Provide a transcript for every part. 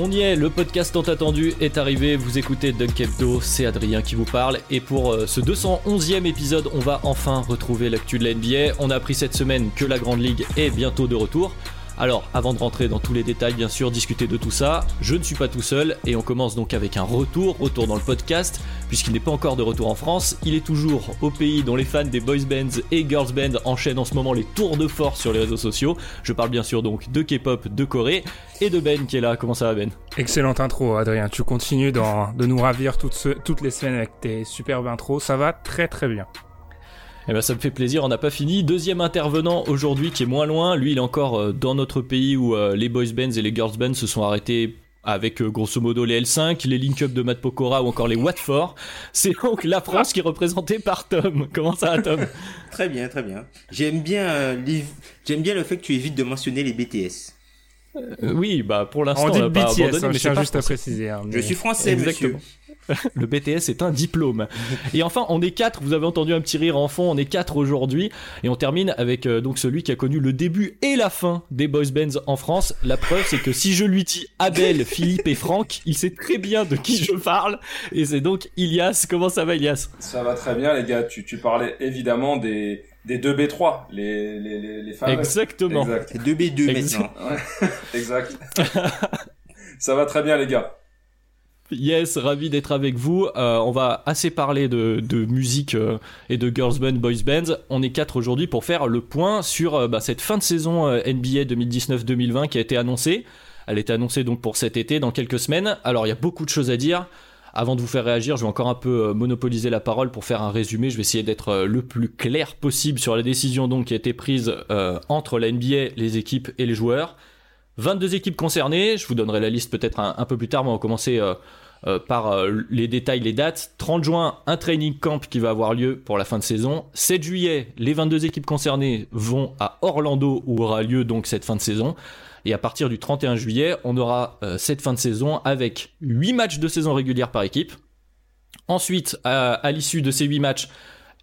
On y est, le podcast tant attendu est arrivé, vous écoutez Dunkebdo, c'est Adrien qui vous parle, et pour euh, ce 211e épisode, on va enfin retrouver l'actu de la NBA. On a appris cette semaine que la Grande Ligue est bientôt de retour. Alors, avant de rentrer dans tous les détails, bien sûr, discuter de tout ça, je ne suis pas tout seul, et on commence donc avec un retour, retour dans le podcast, puisqu'il n'est pas encore de retour en France, il est toujours au pays dont les fans des boys bands et girls bands enchaînent en ce moment les tours de force sur les réseaux sociaux. Je parle bien sûr donc de K-pop, de Corée, et de Ben qui est là. Comment ça va Ben? Excellente intro, Adrien. Tu continues de nous ravir toutes, toutes les semaines avec tes superbes intros. Ça va très très bien. Eh ben ça me fait plaisir, on n'a pas fini. Deuxième intervenant aujourd'hui qui est moins loin, lui il est encore euh, dans notre pays où euh, les boys bands et les girls bands se sont arrêtés avec euh, grosso modo les L5, les link-up de Matt Pokora ou encore les Watford. C'est donc la France qui est représentée par Tom. Comment ça va Tom? Très bien, très bien. J'aime bien, euh, les- j'aime bien le fait que tu évites de mentionner les BTS. Euh, Oui, bah pour l'instant On dit on pas BTS, abandonné, hein, mais je tiens juste à préciser. hein, Je suis français, Exactement. monsieur. Le BTS est un diplôme. Et enfin, on est quatre. Vous avez entendu un petit rire en fond. On est quatre aujourd'hui, et on termine avec euh, donc celui qui a connu le début et la fin des boys bands en France. La preuve, c'est que si je lui dis Abel, Philippe et Franck, il sait très bien de qui je parle. Et c'est donc Ilias. Comment ça va, Ilias? Ça va très bien, les gars. Tu, tu parlais évidemment des, des 2B3, les, les, les, les fameux. Exactement. Exact. C'est 2B2 Exact. maintenant. Ouais, exact. ça va très bien, les gars. Yes, ravi d'être avec vous. Euh, on va assez parler de, musique euh, et de girls band, boys bands. On est quatre aujourd'hui pour faire le point sur euh, bah, cette fin de saison euh, NBA 2019-2020 qui a été annoncée. Elle était annoncée donc pour cet été, dans quelques semaines. Alors il y a beaucoup de choses à dire. Avant de vous faire réagir, je vais encore un peu monopoliser la parole pour faire un résumé. Je vais essayer d'être le plus clair possible sur la décision donc qui a été prise entre la NBA, les équipes et les joueurs. 22 équipes concernées, je vous donnerai la liste peut-être un, peu plus tard, mais on va commencer euh, euh, par euh, les détails, les dates. 30 juin, un training camp qui va avoir lieu pour la fin de saison. 7 juillet, les 22 équipes concernées vont à Orlando où aura lieu donc cette fin de saison. Et à partir du 31 juillet, on aura cette fin de saison avec 8 matchs de saison régulière par équipe. Ensuite, à, à l'issue de ces 8 matchs,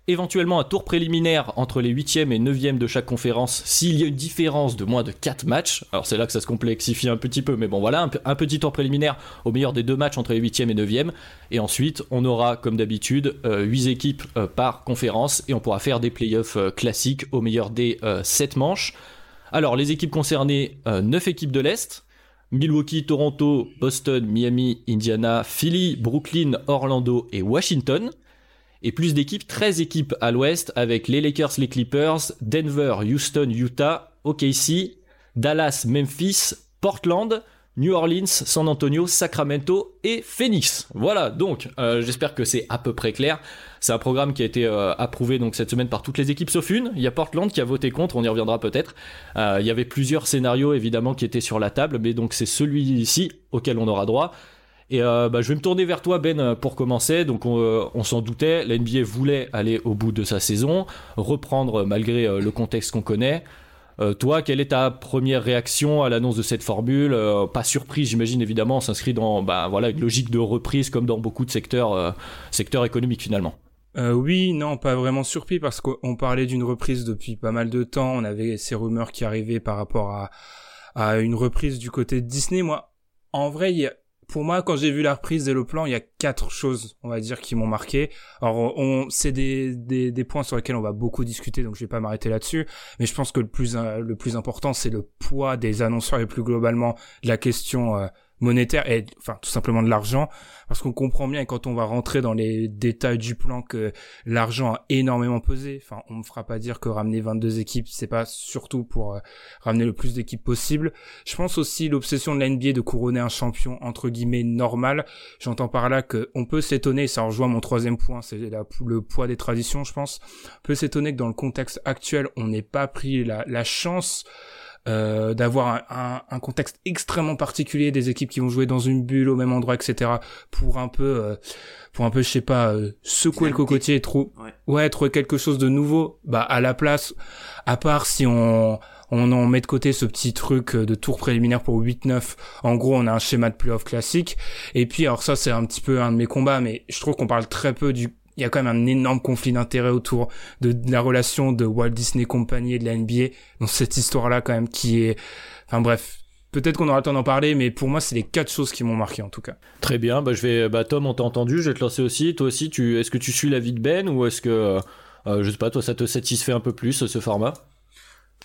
éventuellement un tour préliminaire entre les 8e et 9e de chaque conférence s'il y a une différence de moins de 4 matchs. Alors c'est là que ça se complexifie un petit peu, mais bon voilà, un, petit tour préliminaire au meilleur des deux matchs entre les 8e et 9e. Et ensuite, on aura comme d'habitude 8 équipes euh, par conférence et on pourra faire des playoffs euh, classiques au meilleur des 7 manches. Alors les équipes concernées, 9 équipes de l'Est. Milwaukee, Toronto, Boston, Miami, Indiana, Philly, Brooklyn, Orlando et Washington et plus d'équipes, 13 équipes à l'ouest avec les Lakers, les Clippers, Denver, Houston, Utah, OKC, Dallas, Memphis, Portland, New Orleans, San Antonio, Sacramento et Phoenix. Voilà, donc euh, j'espère que c'est à peu près clair. C'est un programme qui a été euh, approuvé donc cette semaine par toutes les équipes sauf une. Il y a Portland qui a voté contre, on y reviendra peut-être. Euh, il y avait plusieurs scénarios évidemment qui étaient sur la table, mais donc c'est celui-ci auquel on aura droit. Et euh, bah, je vais me tourner vers toi, Ben, euh, pour commencer. Donc, on, euh, s'en doutait, la NBA voulait aller au bout de sa saison, reprendre euh, malgré le contexte qu'on connaît. Euh, toi, quelle est ta première réaction à l'annonce de cette formule? Pas surprise, j'imagine, évidemment, on s'inscrit dans bah, voilà, une logique de reprise comme dans beaucoup de secteurs, secteurs économiques finalement. Euh, oui, non, pas vraiment surpris parce qu'on parlait d'une reprise depuis pas mal de temps. On avait ces rumeurs qui arrivaient par rapport à, à une reprise du côté de Disney. Moi, en vrai, il y a, pour moi, quand j'ai vu la reprise et le plan, il y a quatre choses, on va dire, qui m'ont marqué. Alors, on, c'est des, des, des points sur lesquels on va beaucoup discuter, donc je vais pas m'arrêter là-dessus. Mais je pense que le plus, euh, le plus important, c'est le poids des annonceurs et plus globalement la question euh, monétaire et enfin tout simplement de l'argent. Parce qu'on comprend bien quand on va rentrer dans les détails du plan que l'argent a énormément pesé. Enfin on me fera pas dire que ramener 22 équipes c'est pas surtout pour euh, ramener le plus d'équipes possible. Je pense aussi l'obsession de la NBA de couronner un champion entre guillemets normal. J'entends par là que on peut s'étonner ça rejoint mon troisième point c'est le poids des traditions je pense. On peut s'étonner que dans le contexte actuel on n'ait pas pris la, la chance euh, d'avoir un, un, contexte extrêmement particulier des équipes qui vont jouer dans une bulle au même endroit etc pour un peu euh, pour un peu je sais pas euh, secouer le cocotier et trop ouais. trouver quelque chose de nouveau bah à la place à part si on on en met de côté ce petit truc de tour préliminaire pour 8-9. En gros, on a un schéma de playoff classique. Et puis, alors ça, c'est un petit peu un de mes combats, mais je trouve qu'on parle très peu du il y a quand même un énorme conflit d'intérêts autour de, la relation de Walt Disney Company et de la NBA dans cette histoire-là quand même qui est, enfin bref. Peut-être qu'on aura le temps d'en parler, mais pour moi, c'est les quatre choses qui m'ont marqué en tout cas. Très bien, bah, je vais, bah, Tom, on t'a entendu, je vais te lancer aussi. Toi aussi, tu, est-ce que tu suis la vie de Ben ou est-ce que, euh, euh, je sais pas, toi, ça te satisfait un peu plus ce format?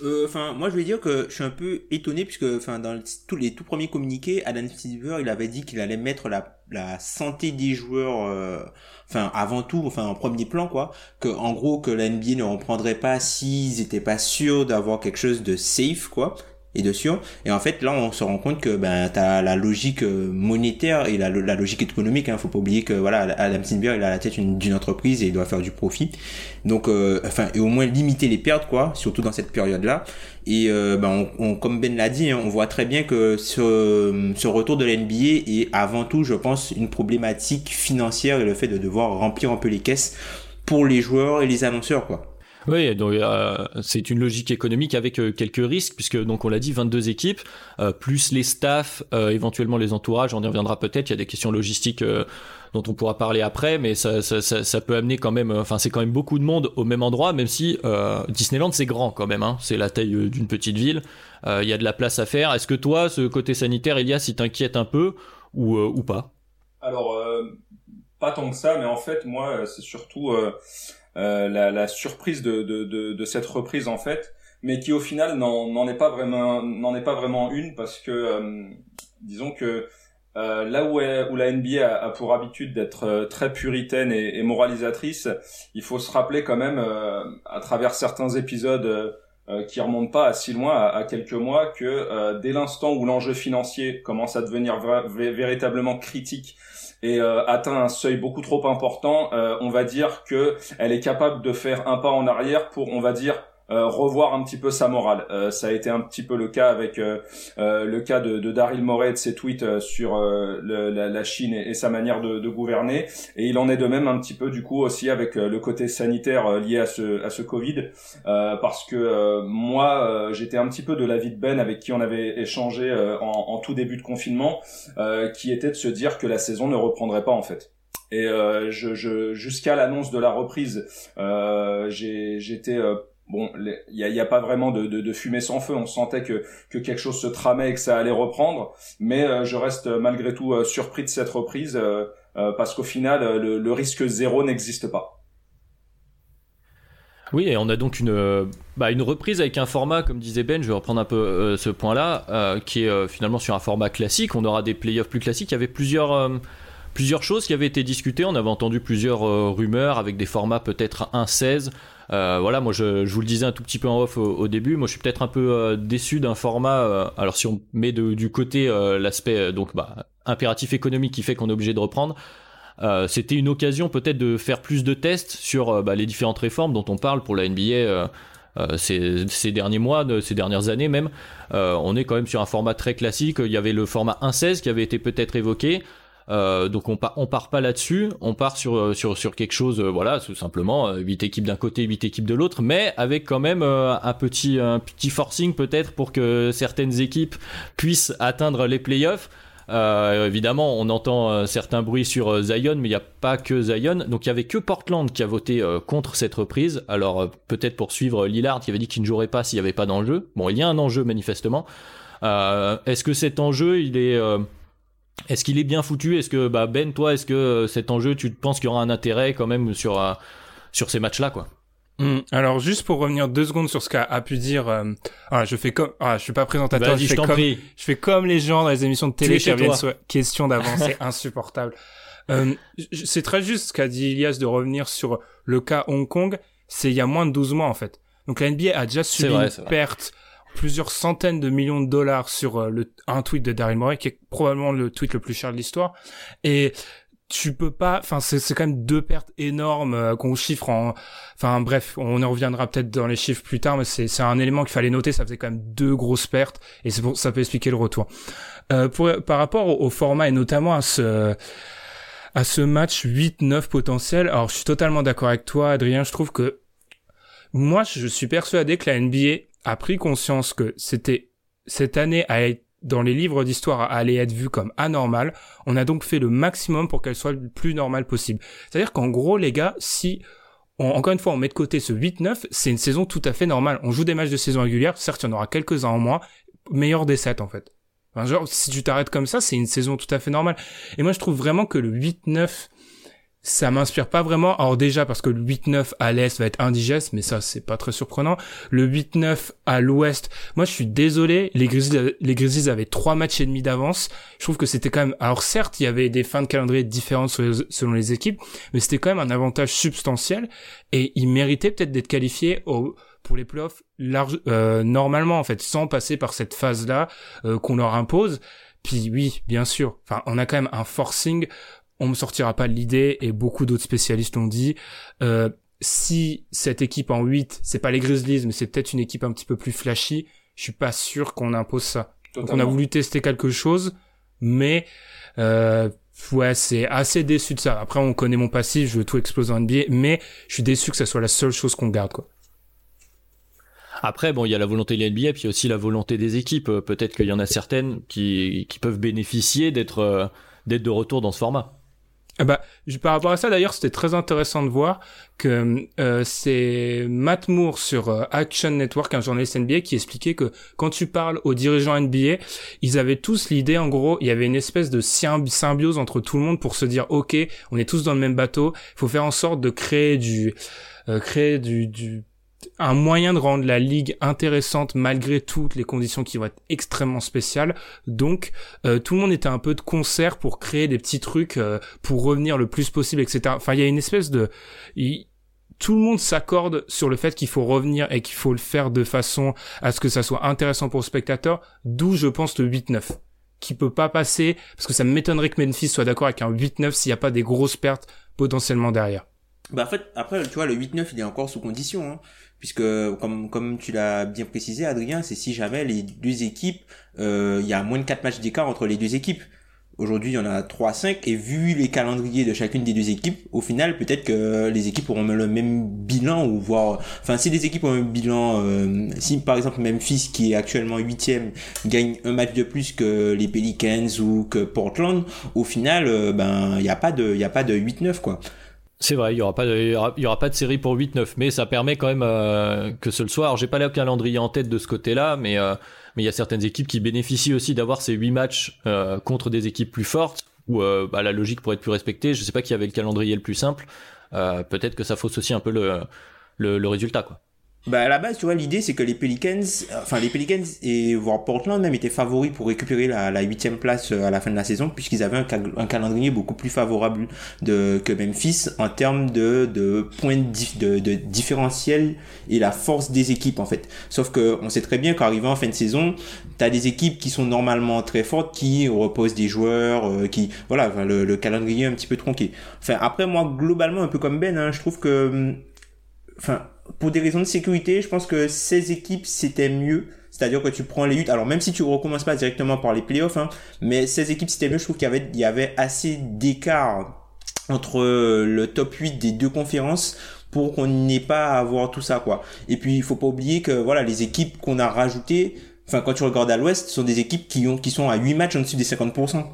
Euh, enfin, moi je vais dire que je suis un peu étonné puisque, enfin, dans tous les tout premiers communiqués, Adam Silver, il avait dit qu'il allait mettre la, la santé des joueurs, euh, enfin, avant tout, enfin, en premier plan, quoi. Que, en gros, que la NBA ne reprendrait pas s'ils étaient pas sûrs d'avoir quelque chose de safe, quoi et de. Et en fait, là, on se rend compte que ben, tu as la logique euh, monétaire et la, logique économique. Hein. faut pas oublier que voilà, Adam Silver, il a la tête d'une entreprise et il doit faire du profit. Donc, euh, enfin, et au moins limiter les pertes, quoi, surtout dans cette période-là. Et euh, ben, comme Ben l'a dit, hein, on voit très bien que ce, ce retour de l'NBA est avant tout, je pense, une problématique financière et le fait de devoir remplir un peu les caisses pour les joueurs et les annonceurs, quoi. Oui, donc euh, c'est une logique économique avec euh, quelques risques puisque donc on l'a dit 22 équipes euh, plus les staffs, éventuellement les entourages, on y reviendra peut-être. Il y a des questions logistiques dont on pourra parler après, mais ça, ça, peut amener quand même, enfin c'est quand même beaucoup de monde au même endroit, même si Disneyland c'est grand quand même, hein, c'est la taille d'une petite ville. Il y a de la place à faire. Est-ce que toi, ce côté sanitaire, Elias, il t'inquiète un peu ou, ou pas? Alors pas tant que ça, mais en fait moi c'est surtout euh, la, la, surprise de, de, de, de, cette reprise en fait, mais qui au final n'en est pas vraiment n'en est pas vraiment une parce que euh, disons que euh, là où, où, la NBA a, pour habitude d'être euh, très puritaine et, et, moralisatrice, il faut se rappeler quand même, à travers certains épisodes qui remontent pas à si loin, à, à quelques mois, que dès l'instant où l'enjeu financier commence à devenir véritablement critique et euh, atteint un seuil beaucoup trop important, euh, on va dire que elle est capable de faire un pas en arrière pour, on va dire, euh, revoir un petit peu sa morale. Euh, ça a été un petit peu le cas avec euh, le cas de, de, Daryl Morey et de ses tweets sur le, la, la, Chine et, sa manière de, de, gouverner. Et il en est de même un petit peu du coup aussi avec le côté sanitaire lié à ce, à ce Covid. parce que moi, j'étais un petit peu de l'avis de Ben avec qui on avait échangé en, en, tout début de confinement, qui était de se dire que la saison ne reprendrait pas en fait. Et euh, je, je, jusqu'à l'annonce de la reprise, euh, j'étais bon, il n'y a, y a, pas vraiment de, fumée sans feu. On sentait que, que quelque chose se tramait et que ça allait reprendre. Mais euh, je reste euh, malgré tout euh, surpris de cette reprise parce qu'au final, le, risque zéro n'existe pas. Oui, et on a donc une, bah, une reprise avec un format, comme disait Ben, je vais reprendre un peu ce point-là, qui est finalement sur un format classique. On aura des playoffs plus classiques. Il y avait plusieurs choses qui avaient été discutées. On avait entendu plusieurs rumeurs avec des formats peut-être 1-16, euh, voilà, moi je, vous le disais un tout petit peu en off au, début, moi je suis peut-être un peu euh, déçu d'un format. Euh, alors si on met du côté l'aspect donc bah, impératif économique qui fait qu'on est obligé de reprendre. c'était une occasion peut-être de faire plus de tests sur bah, les différentes réformes dont on parle pour la NBA ces, ces, derniers mois, ces dernières années même. on est quand même sur un format très classique. Il y avait le format 1.16 qui avait été peut-être évoqué. Euh, donc on, on part pas là-dessus, on part sur, euh, sur, sur quelque chose, euh, voilà, tout simplement, 8 équipes d'un côté, 8 équipes de l'autre, mais avec quand même un, petit, un petit forcing peut-être pour que certaines équipes puissent atteindre les playoffs. Euh, évidemment, on entend certains bruits sur Zion, mais il n'y a pas que Zion. Donc il y avait que Portland qui a voté contre cette reprise. Alors peut-être pour suivre Lillard qui avait dit qu'il ne jouerait pas s'il n'y avait pas d'enjeu. Bon, il y a un enjeu manifestement. Est-ce que cet enjeu, il est est-ce qu'il est bien foutu? Est-ce que bah Ben, toi, est-ce que euh, cet enjeu, tu penses qu'il y aura un intérêt quand même sur euh, sur ces matchs-là, quoi? Hmm. Alors juste pour revenir deux secondes sur ce qu'a a pu dire, euh, ah, je fais comme, ah, je suis pas présentateur, je, fais comme, je fais comme les gens dans les émissions de télé qui reviennent sur question d'avance, c'est insupportable. Euh, c'est très juste ce qu'a dit Ilias de revenir sur le cas Hong Kong, c'est il y a moins de 12 mois en fait. Donc la NBA a déjà subi une perte plusieurs centaines de millions de dollars sur euh, le, un tweet de Daryl Morey qui est probablement le tweet le plus cher de l'histoire. Et tu peux pas enfin c'est c'est quand même deux pertes énormes euh, qu'on chiffre en enfin bref on en reviendra peut-être dans les chiffres plus tard mais c'est c'est un élément qu'il fallait noter ça faisait quand même deux grosses pertes et c'est pour ça peut expliquer le retour. Euh, pour par rapport au, format et notamment à ce à ce match 8-9 potentiel alors je suis totalement d'accord avec toi Adrien je trouve que moi je suis persuadé que la NBA a pris conscience que c'était cette année à être dans les livres d'histoire allait être vue comme anormale. On a donc fait le maximum pour qu'elle soit le plus normale possible. C'est-à-dire qu'en gros, les gars, si encore une fois, on met de côté ce 8-9, c'est une saison tout à fait normale. On joue des matchs de saison régulière, certes, il y en aura quelques-uns en moins, meilleur des 7 en fait. Genre, si tu t'arrêtes comme ça, c'est une saison tout à fait normale. Et moi, je trouve vraiment que le 8-9 ça m'inspire pas vraiment. Alors déjà parce que le 8-9 à l'est va être indigeste, mais ça c'est pas très surprenant. Le 8-9 à l'ouest, moi je suis désolé, les Grizzlies, les avaient trois matchs et demi d'avance. Je trouve que c'était quand même. Alors certes, il y avait des fins de calendrier différentes selon les équipes, mais c'était quand même un avantage substantiel et ils méritaient peut-être d'être qualifiés au pour les playoffs large, euh, normalement en fait, sans passer par cette phase là euh, qu'on leur impose. Puis oui, bien sûr. Enfin, on a quand même un forcing on me sortira pas de l'idée et beaucoup d'autres spécialistes l'ont dit. Euh, si cette équipe en 8, c'est pas les Grizzlies, mais c'est peut-être une équipe un petit peu plus flashy, je suis pas sûr qu'on impose ça. Donc on a voulu tester quelque chose, mais euh, ouais, c'est assez déçu de ça. Après, on connaît mon passif, je veux tout exploser en NBA, mais je suis déçu que ça soit la seule chose qu'on garde, quoi. Après, bon, il y a la volonté de l'NBA, puis aussi la volonté des équipes. Peut-être qu'il y en a certaines qui, qui peuvent bénéficier d'être euh, d'être de retour dans ce format. Ah bah, par rapport à ça, d'ailleurs, c'était très intéressant de voir que euh, c'est Matt Moore sur euh, Action Network, un journaliste NBA, qui expliquait que quand tu parles aux dirigeants NBA, ils avaient tous l'idée, en gros, il y avait une espèce de symbiose entre tout le monde pour se dire, ok, on est tous dans le même bateau, il faut faire en sorte de créer du, euh, créer du, du un moyen de rendre la ligue intéressante malgré toutes les conditions qui vont être extrêmement spéciales. Donc euh, tout le monde était un peu de concert pour créer des petits trucs euh, pour revenir le plus possible, etc. Enfin, il y a une espèce de tout le monde s'accorde sur le fait qu'il faut revenir et qu'il faut le faire de façon à ce que ça soit intéressant pour le spectateur, d'où je pense le 8-9 qui peut pas passer parce que ça m'étonnerait que Memphis soit d'accord avec un 8-9 s'il n'y a pas des grosses pertes potentiellement derrière. Bah en fait, après, tu vois, le 8-9, il est encore sous condition. Hein puisque comme comme tu l'as bien précisé Adrien c'est si jamais les deux équipes euh, il y a moins de 4 matchs d'écart entre les deux équipes. Aujourd'hui il y en a 3 5 et vu les calendriers de chacune des deux équipes au final peut-être que les équipes auront le même bilan ou voir enfin si les équipes ont un bilan euh, si par exemple Memphis qui est actuellement 8 gagne un match de plus que les Pelicans ou que Portland au final euh, ben il y a pas de il y a pas de 8 9 quoi c'est vrai, il y aura pas, de, y aura, pas de série pour 8-9, mais ça permet quand même euh, que ce le soir. J'ai pas le calendrier en tête de ce côté-là, mais euh, mais il y a certaines équipes qui bénéficient aussi d'avoir ces 8 matchs euh, contre des équipes plus fortes, où bah, la logique pourrait être plus respectée. Je sais pas qui avait le calendrier le plus simple. Peut-être que ça fausse aussi un peu le, le, le résultat, quoi. Bah à la base, tu vois, l'idée c'est que les Pelicans, enfin les Pelicans et voire Portland même étaient favoris pour récupérer la huitième place euh, à la fin de la saison puisqu'ils avaient un, un, calendrier beaucoup plus favorable de, que Memphis en termes de, de points de, de, différentiel et la force des équipes en fait. Sauf que on sait très bien qu'arrivant en fin de saison, t'as des équipes qui sont normalement très fortes qui reposent des joueurs, euh, qui voilà, le, le, calendrier est un petit peu tronqué. Enfin après moi globalement un peu comme Ben, hein, je trouve que enfin pour des raisons de sécurité, je pense que ces équipes, c'était mieux. C'est-à-dire que tu prends les 8, alors même si tu recommences pas directement par les playoffs, hein, mais ces équipes, c'était mieux. Je trouve qu'il y avait, il y avait assez d'écart entre le top 8 des deux conférences pour qu'on n'ait pas à avoir tout ça, quoi. Et puis, il faut pas oublier que, voilà, les équipes qu'on a rajoutées, enfin, quand tu regardes à l'ouest, sont des équipes qui ont, qui sont à 8 matchs en dessus des 50%.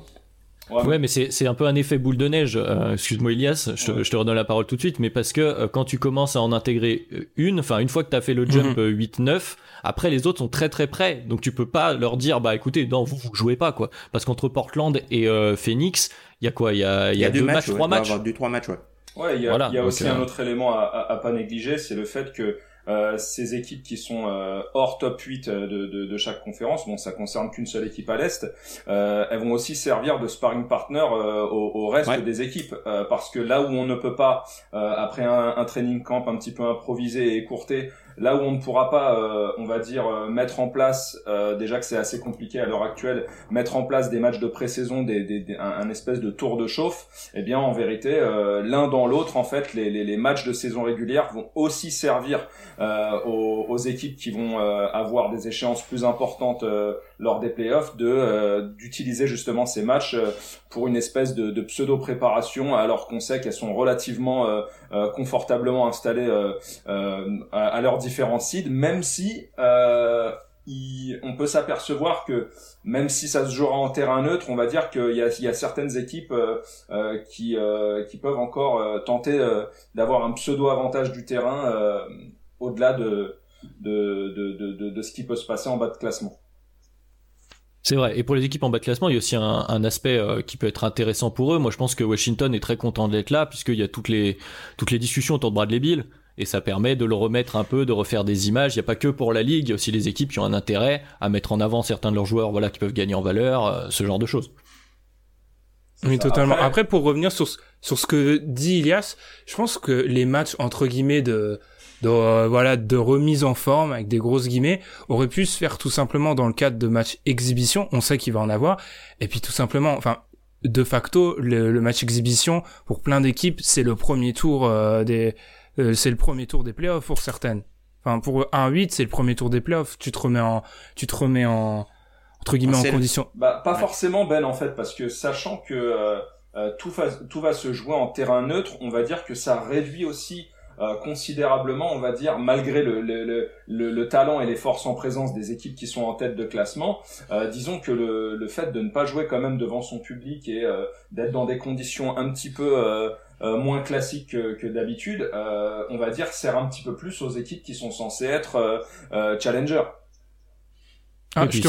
Ouais, mais c'est un peu un effet boule de neige. Euh, excuse-moi, Elias, je te, je te, redonne la parole tout de suite, mais parce que euh, quand tu commences à en intégrer euh, une, enfin, une fois que tu as fait le jump 8-9, mhm. après les autres sont très très près. Donc tu peux pas leur dire, bah écoutez, non, vous, vous jouez pas, quoi. Parce qu'entre Portland et Phoenix, il y a quoi? Il y a, y a, deux, matchs, trois matchs? Deux, trois matchs, ouais. Ouais, il y a, y a aussi un autre élément à, à, à pas négliger, c'est le fait que euh, ces équipes qui sont euh, hors top 8 euh, de, de, de, chaque conférence, bon ça concerne qu'une seule équipe à l'est, elles vont aussi servir de sparring partner au, au, reste des équipes. Parce que là où on ne peut pas après un, un, training camp un petit peu improvisé et écourté Là où on ne pourra pas, euh, on va dire, euh, mettre en place, euh, déjà que c'est assez compliqué à l'heure actuelle, mettre en place des matchs de pré-saison, des, des, un, espèce de tour de chauffe, eh bien en vérité, l'un dans l'autre, en fait, les, matchs de saison régulière vont aussi servir aux, aux, équipes qui vont avoir des échéances plus importantes lors des playoffs de d'utiliser justement ces matchs pour une espèce de, de pseudo préparation alors qu'on sait qu'elles sont relativement confortablement installées à, à leur différents sites, même si euh, on peut s'apercevoir que même si ça se jouera en terrain neutre, on va dire qu'il y a, certaines équipes euh, euh, qui, qui peuvent encore tenter d'avoir un pseudo avantage du terrain au-delà de de, de, de, de, ce qui peut se passer en bas de classement. C'est vrai. Et pour les équipes en bas de classement, il y a aussi un, un aspect qui peut être intéressant pour eux. Moi, je pense que Washington est très content d'être là, puisqu'il y a toutes les, toutes les discussions autour de Bradley Bill et ça permet de le remettre un peu, de refaire des images. Il n'y a pas que pour la ligue, il y a aussi les équipes qui ont un intérêt à mettre en avant certains de leurs joueurs, voilà, qui peuvent gagner en valeur, euh, ce genre de choses. Oui, totalement. Après... pour revenir sur sur ce que dit Ilias, je pense que les matchs entre guillemets de de euh, voilà de remise en forme avec des grosses guillemets auraient pu se faire tout simplement dans le cadre de matchs exhibition. On sait qu'il va en avoir. Et puis tout simplement, enfin de facto, le, match exhibition pour plein d'équipes, c'est le premier tour euh, des euh, c'est le premier tour des playoffs pour certaines. Enfin, pour un 8, c'est le premier tour des playoffs. Tu te remets en, tu te remets en, entre guillemets, en condition. Bah, pas forcément, Ben, en fait, parce que sachant que euh, tout, va, tout va se jouer en terrain neutre, on va dire que ça réduit aussi considérablement, on va dire, malgré le, le, le, le, talent et les forces en présence des équipes qui sont en tête de classement, disons que le, fait de ne pas jouer quand même devant son public et d'être dans des conditions un petit peu euh, moins classique que, d'habitude, euh, on va dire, sert un petit peu plus aux équipes qui sont censées être euh, challenger. Ah, et puis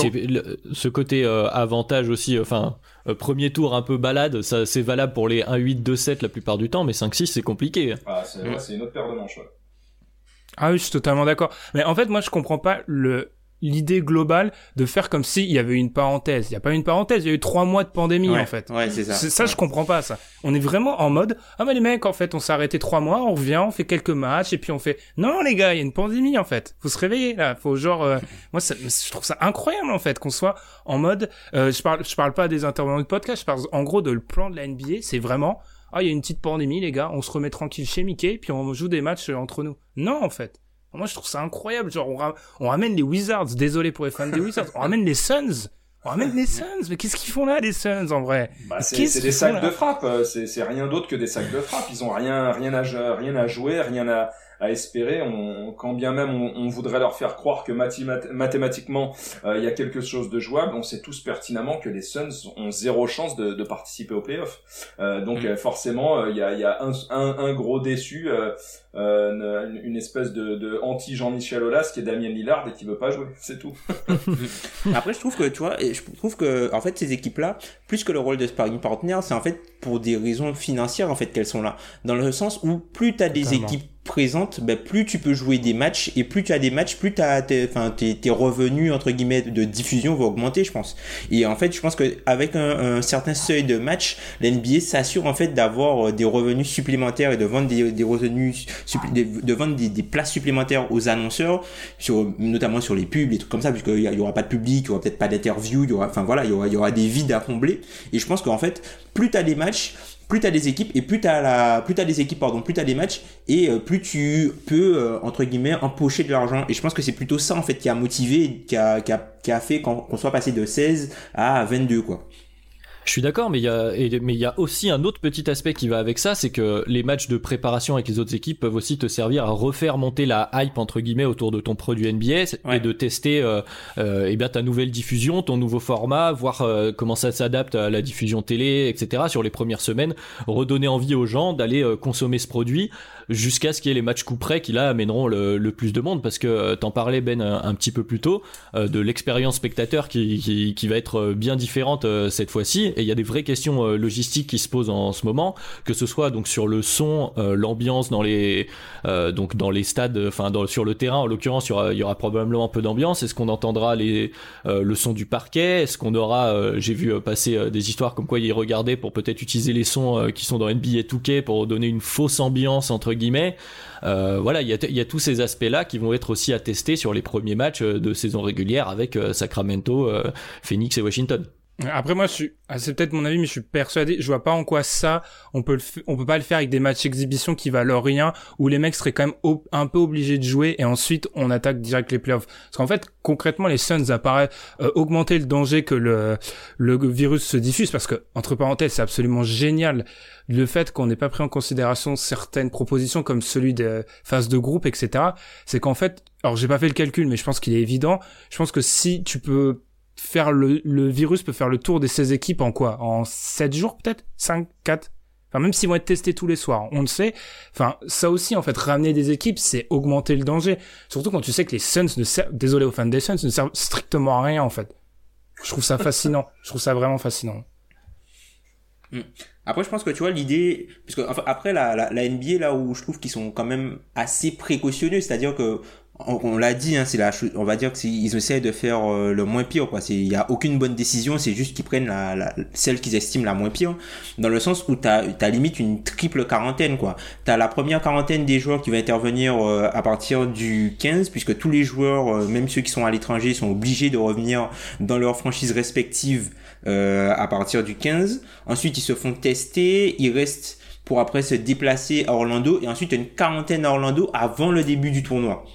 ce côté avantage aussi, enfin premier tour un peu balade, ça c'est valable pour les 1-8, 2-7 la plupart du temps, mais 5-6 c'est compliqué. Ah, c'est une autre paire de manches. Ah oui, je suis totalement d'accord. Mais en fait, moi je comprends pas le l'idée globale de faire comme s'il y avait une parenthèse. Il n'y a pas une parenthèse, il y a eu trois mois de pandémie en fait. Ouais, c'est ça. Ça, je comprends pas ça. On est vraiment en mode ah mais les mecs en fait on s'est arrêté trois mois, on revient, on fait quelques matchs et puis on fait non les gars il y a une pandémie en fait. Faut se réveiller là. Faut genre euh, moi ça, je trouve ça incroyable en fait qu'on soit en mode euh, je parle je parle pas des intervenants de podcast, je parle en gros de le plan de la NBA, c'est vraiment ah il y a une petite pandémie les gars, on se remet tranquille chez Mickey puis on joue des matchs entre nous. Non en fait. Moi, je trouve ça incroyable. Genre, on, ramène les Wizards. Désolé pour les fans des Wizards. On ramène les Suns. On ramène les Suns. Mais qu'est-ce qu'ils font là, les Suns, en vrai? Bah, C'est des sacs de frappe. C'est rien d'autre que des sacs de frappe. Ils ont rien, rien à, rien à jouer, rien à, à espérer. On, quand bien même on, voudrait leur faire croire que mathématiquement euh, il y a quelque chose de jouable, on sait tous pertinemment que les Suns ont zéro chance de, de participer aux playoffs. Euh, donc mm. euh, forcément il y a, y a un, un, un, gros déçu, une, une, espèce de, de anti Jean-Michel Aulas qui est Damien Lillard et qui veut pas jouer, c'est tout. Après je trouve que tu vois, je trouve que en fait ces équipes là, plus que le rôle de sparring partner, c'est en fait pour des raisons financières en fait qu'elles sont là, dans le sens où plus tu as des équipes présente, ben, plus tu peux jouer des matchs et plus tu as des matchs, plus tes, tes, revenus entre guillemets de diffusion vont augmenter, je pense. Et en fait, je pense que avec un, un certain seuil de match, l'NBA s'assure en fait d'avoir euh, des revenus supplémentaires et de vendre des, des revenus, de, vendre des, des, places supplémentaires aux annonceurs, sur, notamment sur les pubs, des trucs comme ça, puisqu'il y, aura pas de public, il y aura peut-être pas d'interview, il y aura, enfin voilà, il y aura, il y aura des vides à combler. Et je pense qu'en fait, plus tu as des matchs, plus t'as des équipes et plus t'as la plus t'as des équipes pardon plus t'as des matchs et euh, plus tu peux euh, entre guillemets empocher de l'argent. Et je pense que c'est plutôt ça en fait qui a motivé qui a qui a, qui a fait qu'on soit passé de 16 à 22 quoi je suis d'accord, mais il y a, mais il y a aussi un autre petit aspect qui va avec ça, c'est que les matchs de préparation avec les autres équipes peuvent aussi te servir à refaire monter la hype entre guillemets autour de ton produit NBA et de tester euh, euh, eh bien ta nouvelle diffusion, ton nouveau format, voir euh, comment ça s'adapte à la diffusion télé, etc. Sur les premières semaines, redonner envie aux gens d'aller consommer ce produit jusqu'à ce qu'il y ait les matchs coup près qui là amèneront le, plus de monde. Parce que t'en parlais Ben un, petit peu plus tôt de l'expérience spectateur qui, qui, va être bien différente cette fois-ci. Et il y a des vraies questions logistiques qui se posent en, ce moment. Que ce soit donc sur le son l'ambiance dans les donc dans les stades enfin sur le terrain en l'occurrence il y aura, il y aura probablement un peu d'ambiance. Est-ce qu'on entendra les le son du parquet? Est-ce qu'on aura j'ai vu passer des histoires comme quoi ils regardaient pour peut-être utiliser les sons qui sont dans NBA 2K pour donner une fausse ambiance entre Euh, voilà, il y a, tous ces aspects-là qui vont être aussi attestés sur les premiers matchs euh, de saison régulière avec euh, Sacramento, Phoenix et Washington. Après moi, je suis, ah, c'est peut-être mon avis, mais je suis persuadé, je vois pas en quoi ça, on peut le, on peut pas le faire avec des matchs exhibition qui valent rien, où les mecs seraient quand même un peu obligés de jouer et ensuite on attaque direct les playoffs. Parce qu'en fait, concrètement, les Suns apparaissent euh, augmenter le danger que le le virus se diffuse, parce que entre parenthèses, c'est absolument génial le fait qu'on n'ait pas pris en considération certaines propositions comme celui de phase de groupe, etc. C'est qu'en fait, alors j'ai pas fait le calcul, mais je pense qu'il est évident. Je pense que si tu peux faire le, le virus peut faire le tour des 16 équipes en quoi? En 7 jours peut-être? 5, 4 Enfin, même s'ils vont être testés tous les soirs, on le sait. Enfin, ça aussi, en fait, ramener des équipes, c'est augmenter le danger. Surtout quand tu sais que les Suns ne servent, désolé aux fans des Suns, ne servent strictement à rien, en fait. Je trouve ça fascinant. je trouve ça vraiment fascinant. Hmm. Après, je pense que tu vois l'idée, parce que enfin, après la, la, la NBA là où je trouve qu'ils sont quand même assez précautionneux, c'est-à-dire que on, l'a dit, hein, c'est la, on va dire qu'ils essaient de faire euh, le moins pire, quoi. Il y a aucune bonne décision, c'est juste qu'ils prennent la, la celle qu'ils estiment la moins pire, dans le sens où t'as, t'as limite une triple quarantaine, quoi. T'as la première quarantaine des joueurs qui va intervenir euh, à partir du 15, puisque tous les joueurs, euh, même ceux qui sont à l'étranger, sont obligés de revenir dans leurs franchises respectives à partir du 15. Ensuite, ils se font tester, ils restent pour après se déplacer à Orlando, et ensuite une quarantaine à Orlando avant le début du tournoi.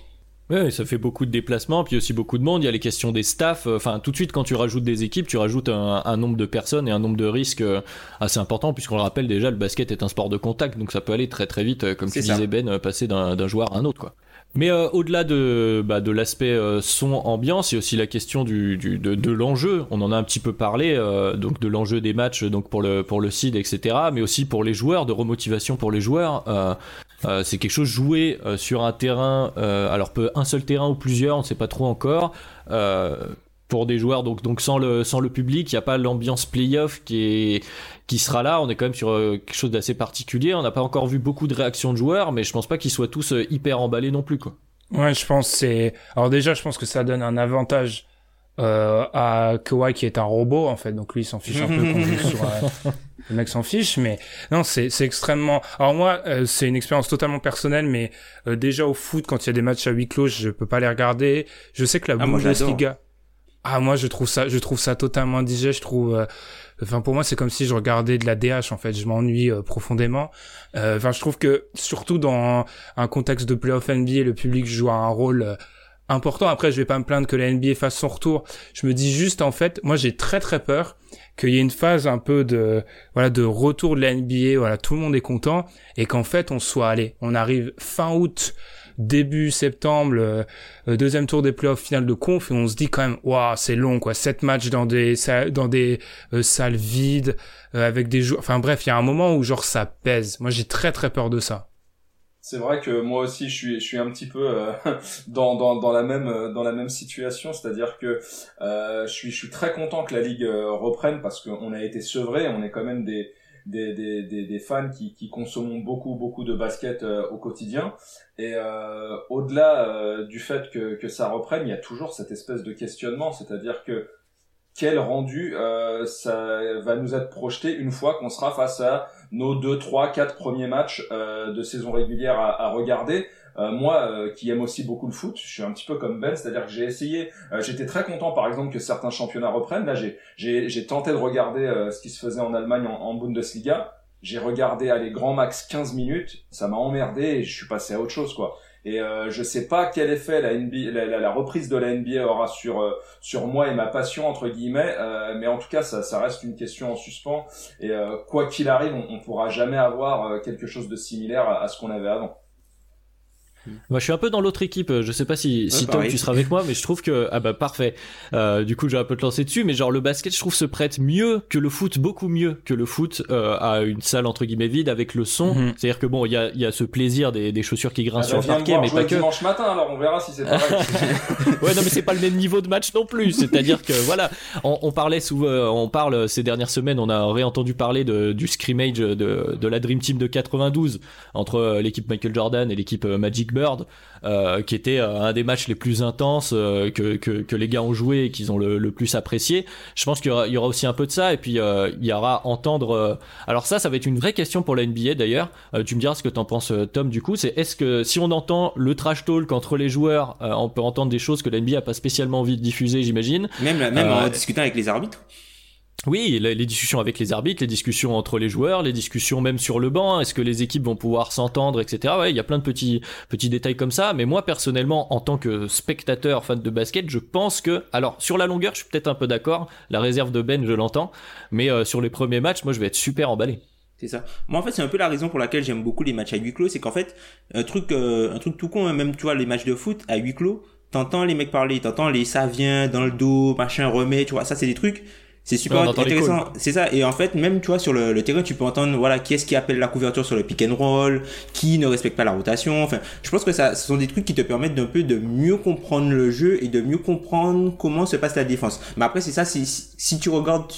Ouais, ça fait beaucoup de déplacements, puis aussi beaucoup de monde. Il y a les questions des staffs. Enfin, tout de suite, quand tu rajoutes des équipes, tu rajoutes un, nombre de personnes et un nombre de risques euh, assez important, puisqu'on le rappelle déjà, le basket est un sport de contact, donc ça peut aller très très vite, euh, comme tu disais Ben, euh, passer d'un joueur à un autre, quoi. Mais au-delà de, bah, de l'aspect son ambiance, il y a aussi la question du, du de, de l'enjeu. On en a un petit peu parlé, donc de l'enjeu des matchs, donc pour le pour le seed, etc. Mais aussi pour les joueurs, de remotivation pour les joueurs. Euh, c'est quelque chose joué euh, sur un terrain, euh, alors peut un seul terrain ou plusieurs, on ne sait pas trop encore. pour des joueurs donc donc sans le sans le public, il n'y a pas l'ambiance playoff qui est qui sera là. On est quand même sur quelque chose d'assez particulier. On n'a pas encore vu beaucoup de réactions de joueurs, mais je pense pas qu'ils soient tous hyper emballés non plus quoi. Ouais, je pense c'est alors déjà je pense que ça donne un avantage euh, à Kawhi qui est un robot en fait donc lui il s'en fiche un peu sur euh, le mec s'en fiche mais non c'est extrêmement alors moi euh, c'est une expérience totalement personnelle mais euh, déjà au foot quand il y a des matchs à huis clos je peux pas les regarder. Je sais que la ah, Bundesliga ah moi je trouve ça je trouve ça totalement indigeste je trouve enfin pour moi c'est comme si je regardais de la DH en fait. Je m'ennuie profondément. Enfin je trouve que surtout dans un contexte de playoff NBA le public joue un rôle important. Après, je vais pas me plaindre que la NBA fasse son retour. Je me dis juste, en fait, moi, j'ai très très peur qu'il y ait une phase un peu de, voilà, de retour de la NBA. Voilà, tout le monde est content et qu'en fait, on soit allé. On arrive fin août, début septembre, le, deuxième tour des playoffs finales de conf et on se dit quand même, waouh, c'est long, quoi. Sept matchs dans des, dans des euh, salles vides, euh, avec des joueurs. Enfin bref, il y a un moment où genre ça pèse. Moi, j'ai très très peur de ça. C'est vrai que moi aussi je suis je suis un petit peu euh, dans, dans dans la même euh, dans la même situation, c'est-à-dire que euh, je suis je suis très content que la ligue euh, reprenne parce qu'on a été sevré, on est quand même des des, des, des, fans qui, qui consommons beaucoup beaucoup de basket au quotidien. Et au-delà du fait que, que ça reprenne, il y a toujours cette espèce de questionnement, c'est-à-dire que quel rendu euh, ça va nous être projeté une fois qu'on sera face à nos deux, trois, quatre premiers matchs euh, de saison régulière à, regarder. Euh, moi, qui aime aussi beaucoup le foot, je suis un petit peu comme Ben, c'est-à-dire que j'ai essayé. J'étais très content, par exemple, que certains championnats reprennent. Là, j'ai tenté de regarder ce qui se faisait en Allemagne en, en Bundesliga. J'ai regardé à les grands max 15 minutes, ça m'a emmerdé et je suis passé à autre chose, quoi. Et euh, je sais pas quel effet la, NBA, la, la, reprise de la NBA aura sur euh, sur moi et ma passion entre guillemets, euh, mais en tout cas ça, ça reste une question en suspens. Et euh, quoi qu'il arrive, on, on pourra jamais avoir quelque chose de similaire à, ce qu'on avait avant. Moi, je suis un peu dans l'autre équipe. Je sais pas si, si Tom, tu seras avec moi, mais je trouve que ah bah parfait. Euh, du coup, je vais un peu te lancer dessus, mais genre le basket, je trouve se prête mieux que le foot, beaucoup mieux que le foot euh, à une salle entre guillemets vide avec le son. Mhm. C'est-à-dire que bon, il y a, y a ce plaisir des, des chaussures qui grincent ah, sur le parquet, mais pas que. Dimanche matin, alors on verra si c'est pareil. ouais, non, mais c'est pas le même niveau de match non plus. C'est-à-dire que voilà, on, on parlait souvent, euh, on parle ces dernières semaines, on a réentendu parler de, du scrimmage de, de la Dream Team de 92 entre l'équipe Michael Jordan et l'équipe Magic Bird. Euh, qui était euh, un des matchs les plus intenses euh, que, que, que, les gars ont joué et qu'ils ont le, le, plus apprécié. Je pense qu'il y, y, aura aussi un peu de ça et puis il y aura entendre. alors ça, ça va être une vraie question pour la NBA d'ailleurs. tu me diras ce que t'en penses, Tom. Du coup, c'est est-ce que si on entend le trash talk entre les joueurs, on peut entendre des choses que la NBA a pas spécialement envie de diffuser, j'imagine. Même même en discutant avec les arbitres. Oui, les, discussions avec les arbitres, les discussions entre les joueurs, les discussions même sur le banc, est-ce que les équipes vont pouvoir s'entendre, etc. Ouais, il y a plein de petits petits détails comme ça. Mais moi personnellement, en tant que spectateur fan de basket, je pense que, alors sur la longueur, je suis peut-être un peu d'accord. La réserve de Ben, je l'entends, mais euh, sur les premiers matchs, moi, je vais être super emballé. C'est ça. Moi, en fait, c'est un peu la raison pour laquelle j'aime beaucoup les matchs à huis clos, c'est qu'en fait, un truc, euh, un truc tout con, hein, même tu vois les matchs de foot à huis clos, t'entends les mecs parler, t'entends les ça vient dans le dos, machin remet, tu vois, ça c'est des trucs c'est super intéressant. C'est ça. Et en fait, même, tu vois, sur le, terrain, tu peux entendre, voilà, qui est-ce qui appelle la couverture sur le pick and roll, qui ne respecte pas la rotation. Enfin, je pense que ça, ce sont des trucs qui te permettent d'un peu de mieux comprendre le jeu et de mieux comprendre comment se passe la défense. Mais après, c'est ça, si, si tu regardes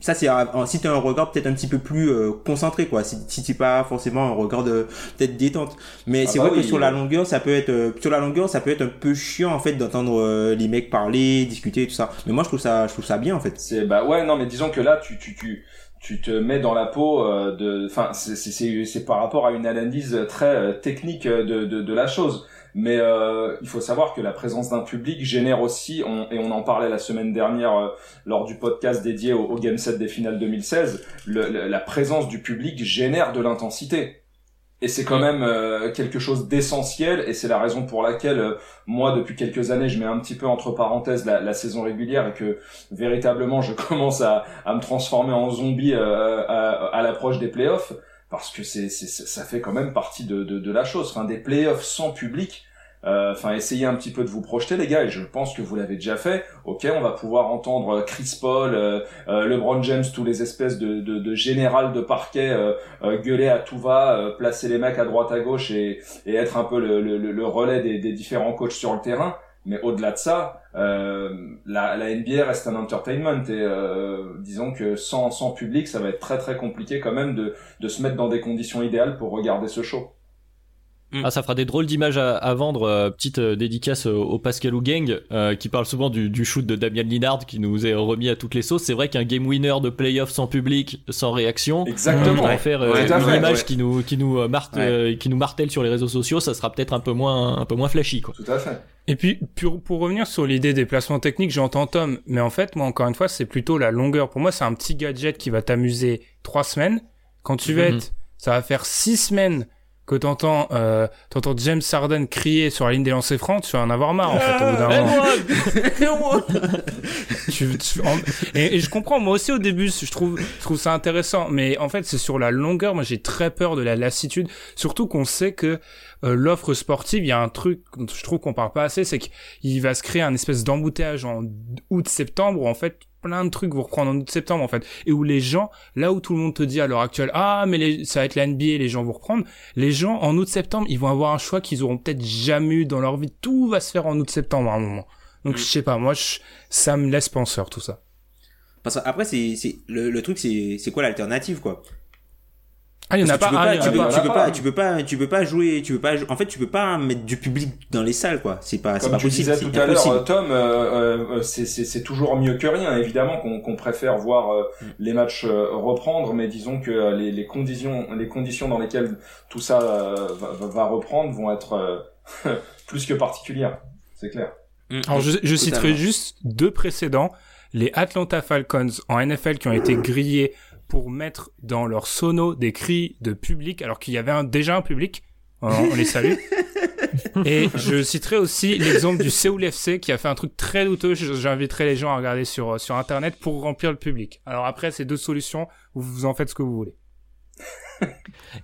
ça c'est si t'as un regard peut-être un petit peu plus euh, concentré quoi. Si, si t'es pas forcément un regard de peut-être détente. Mais ah c'est bah vrai que sur la longueur ça peut être euh, sur la longueur ça peut être un peu chiant en fait d'entendre euh, les mecs parler discuter tout ça. Mais moi je trouve ça je trouve ça bien en fait. C'est bah ouais non mais disons que là tu tu tu tu te mets dans la peau de enfin c'est c'est c'est par rapport à une analyse très technique de, de de la chose mais euh, il faut savoir que la présence d'un public génère aussi, et on en parlait la semaine dernière euh, lors du podcast dédié au, Game Set des finales 2016, la présence du public génère de l'intensité. Et c'est quand même euh, quelque chose d'essentiel, et c'est la raison pour laquelle moi, depuis quelques années, je mets un petit peu entre parenthèses la, saison régulière et que véritablement je commence à, me transformer en zombie à, l'approche des playoffs parce que c'est, ça fait quand même partie de, de, la chose. Enfin, des playoffs sans public, euh, enfin, essayez un petit peu de vous projeter, les gars, et je pense que vous l'avez déjà fait. Ok, on va pouvoir entendre Chris Paul, euh, euh LeBron James, tous les espèces de, de, de général de parquet euh, gueuler à tout va, placer les mecs à droite à gauche et, et être un peu le, le, le relais des, des, différents coachs sur le terrain. Mais au-delà de ça, la, la, NBA reste un entertainment et disons que sans, sans public, ça va être très très compliqué quand même de, de se mettre dans des conditions idéales pour regarder ce show. Mm. Ah, ça fera des drôles d'images à, à, vendre. Euh, petite euh, dédicace au, au Pascal Gang euh, qui parle souvent du, du, shoot de Damien Linard qui nous est remis à toutes les sauces. C'est vrai qu'un game winner de playoff sans public, sans réaction, exactement. On faire une image qui nous qui nous qui nous martèle sur les réseaux sociaux. Ça sera peut-être un peu moins un peu moins flashy quoi. Tout à fait. Et puis pour, pour revenir sur l'idée des placements techniques, j'entends Tom, mais en fait moi encore une fois c'est plutôt la longueur. Pour moi c'est un petit gadget qui va t'amuser trois semaines. Quand tu vas mhm. être, ça va faire six semaines que t'entends euh, t'entends James Harden crier sur la ligne des lancers francs, tu vas en avoir marre en fait au bout d'un moment. tu, tu, et, et, je comprends moi aussi au début je trouve je trouve ça intéressant mais en fait c'est sur la longueur moi j'ai très peur de la lassitude surtout qu'on sait que euh, l'offre sportive il y a un truc je trouve qu'on parle pas assez c'est qu'il va se créer un espèce d'embouteillage en août septembre où en fait plein de trucs vous reprendre en août septembre en fait. Et où les gens là où tout le monde te dit à l'heure actuelle ah mais les, ça va être la NBA les gens vont reprendre les gens en août septembre ils vont avoir un choix qu'ils auront peut-être jamais eu dans leur vie. Tout va se faire en août septembre à un moment. Donc mm. je sais pas moi ça me laisse penseur tout ça. Parce que après c'est c'est le, le truc c'est c'est quoi l'alternative quoi? Ah, il y en a pas, tu peux, tu, peux, pas, tu peux pas, tu peux pas jouer, tu peux pas, en fait, tu peux pas mettre du public dans les salles, quoi. C'est pas, c'est pas tu possible. disais tout à l'heure, Tom, euh, euh, c'est toujours mieux que rien. Évidemment qu'on qu'on préfère voir euh, mm. les matchs euh, reprendre, mais disons que les, les, conditions, les conditions dans lesquelles tout ça va, va, reprendre vont être plus que particulières. C'est clair. Mm. Alors, je, je citerai juste deux précédents. Les Atlanta Falcons en NFL qui ont été grillés pour mettre dans leur sono des cris de public, alors qu'il y avait un, déjà un public. On, les salue. Et je citerai aussi l'exemple du Seoul FC qui a fait un truc très douteux. J'inviterai les gens à regarder sur, sur Internet pour remplir le public. Alors après, c'est deux solutions. Vous, en faites ce que vous voulez.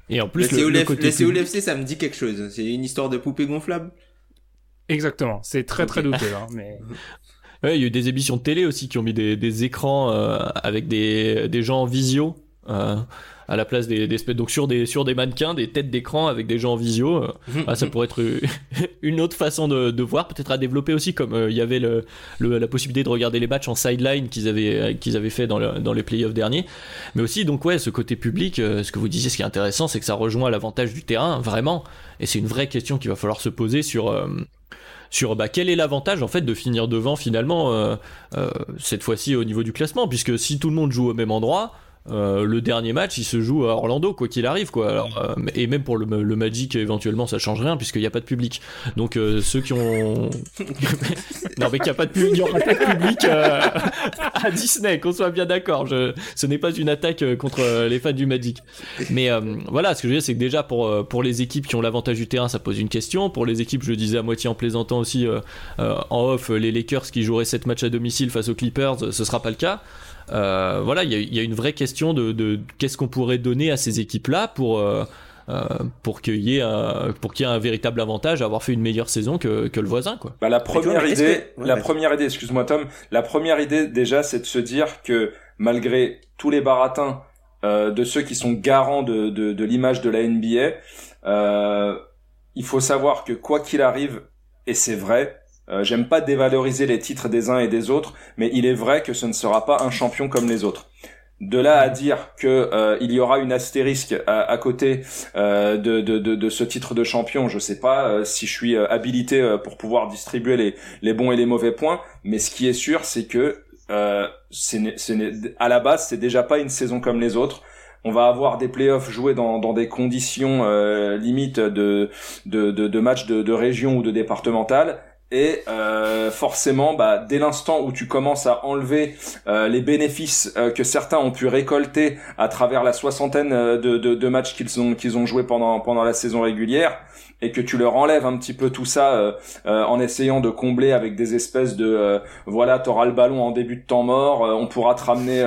Et en plus, le, le, le côté le COLFC, ça me dit quelque chose. C'est une histoire de poupée gonflable? Exactement. C'est très très douteux, hein, mais. Ouais, il y a eu des émissions de télé aussi qui ont mis des, des écrans euh, avec des, des gens en visio euh, à la place des, des donc sur des sur des mannequins, des têtes d'écran avec des gens en visio. euh, ah, ça pourrait être une autre façon de, de voir, peut-être à développer aussi, comme euh, il y avait le, le- la possibilité de regarder les matchs en sideline qu'ils avaient qu'ils avaient fait dans, le, dans les playoffs derniers. Mais aussi donc ouais, ce côté public, ce que vous disiez, ce qui est intéressant, c'est que ça rejoint l'avantage du terrain vraiment, et c'est une vraie question qu'il va falloir se poser sur sur bah, quel est l'avantage en fait de finir devant finalement euh, euh, cette fois-ci au niveau du classement puisque si tout le monde joue au même endroit euh, le dernier match il se joue à Orlando quoi qu'il arrive quoi. Alors, euh, et même pour le, le Magic éventuellement ça change rien puisqu'il n'y a pas de public. Donc euh, ceux qui ont non mais qu'il n'y a pas de public il aura pas de public à Disney qu'on soit bien d'accord. Je... ce n'est pas une attaque contre les fans du Magic. Mais voilà ce que je veux dire c'est que déjà pour, pour les équipes qui ont l'avantage du terrain ça pose une question. Pour les équipes je le disais à moitié en plaisantant aussi en off les Lakers qui joueraient cette match à domicile face aux Clippers ce sera pas le cas Euh, voilà il y a, il y a une vraie question de, de qu'est-ce qu'on pourrait donner à ces équipes là pour euh, euh, pour qu'il y ait un, pour qu'il y ait un véritable avantage à avoir fait une meilleure saison que, que le voisin quoi. Bah, la vois, première idée, que- ouais, la première idée, excuse-moi Tom, la première idée déjà, c'est de se dire que malgré tous les baratins euh, de ceux qui sont garants de, de, de l'image de la NBA, euh, il faut savoir que quoi qu'il arrive, et c'est vrai, euh, j'aime pas dévaloriser les titres des uns et des autres, mais il est vrai que ce ne sera pas un champion comme les autres. De là à dire que euh, il y aura une astérisque à, à côté euh, de, de, de, de ce titre de champion, je sais pas euh, si je suis euh, habilité euh, pour pouvoir distribuer les, les bons et les mauvais points, mais ce qui est sûr, c'est que euh, c'est à la base, c'est déjà pas une saison comme les autres. On va avoir des playoffs joués dans, dans des conditions limites de, de, de, de matchs de, de région ou de départemental. Et euh, forcément, bah, dès l'instant où tu commences à enlever euh, les bénéfices euh, que certains ont pu récolter à travers la soixantaine euh, de, de, de matchs qu'ils ont qu'ils ont joué pendant pendant la saison régulière, et que tu leur enlèves un petit peu tout ça euh, euh, en essayant de combler avec des espèces de voilà, t'auras le ballon en début de temps mort, on pourra te ramener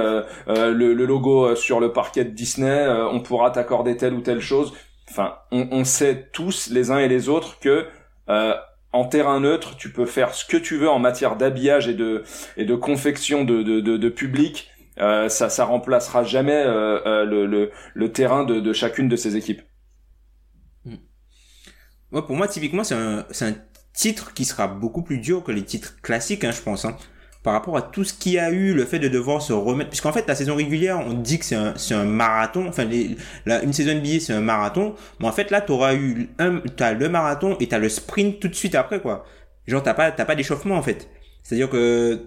le, le logo sur le parquet de Disney, on pourra t'accorder telle ou telle chose. Enfin, on, on sait tous les uns et les autres que euh, en terrain neutre, tu peux faire ce que tu veux en matière d'habillage et de et de confection de de, de, de public. Euh, ça ça remplacera jamais euh, euh, le, le le terrain de, de chacune de ces équipes. Ouais, pour moi, typiquement, c'est un, c'est un titre qui sera beaucoup plus dur que les titres classiques, hein, je pense. Hein, par rapport à tout ce qu'il y a eu, le fait de devoir se remettre. Puisqu'en fait, la saison régulière, on dit que c'est un, un marathon. Enfin, une saison NBA, c'est un marathon. Mais en fait, là, t'auras eu un, t'as le marathon et t'as le sprint tout de suite après, quoi. Genre, t'as pas, t'as pas d'échauffement, en fait. C'est-à-dire que,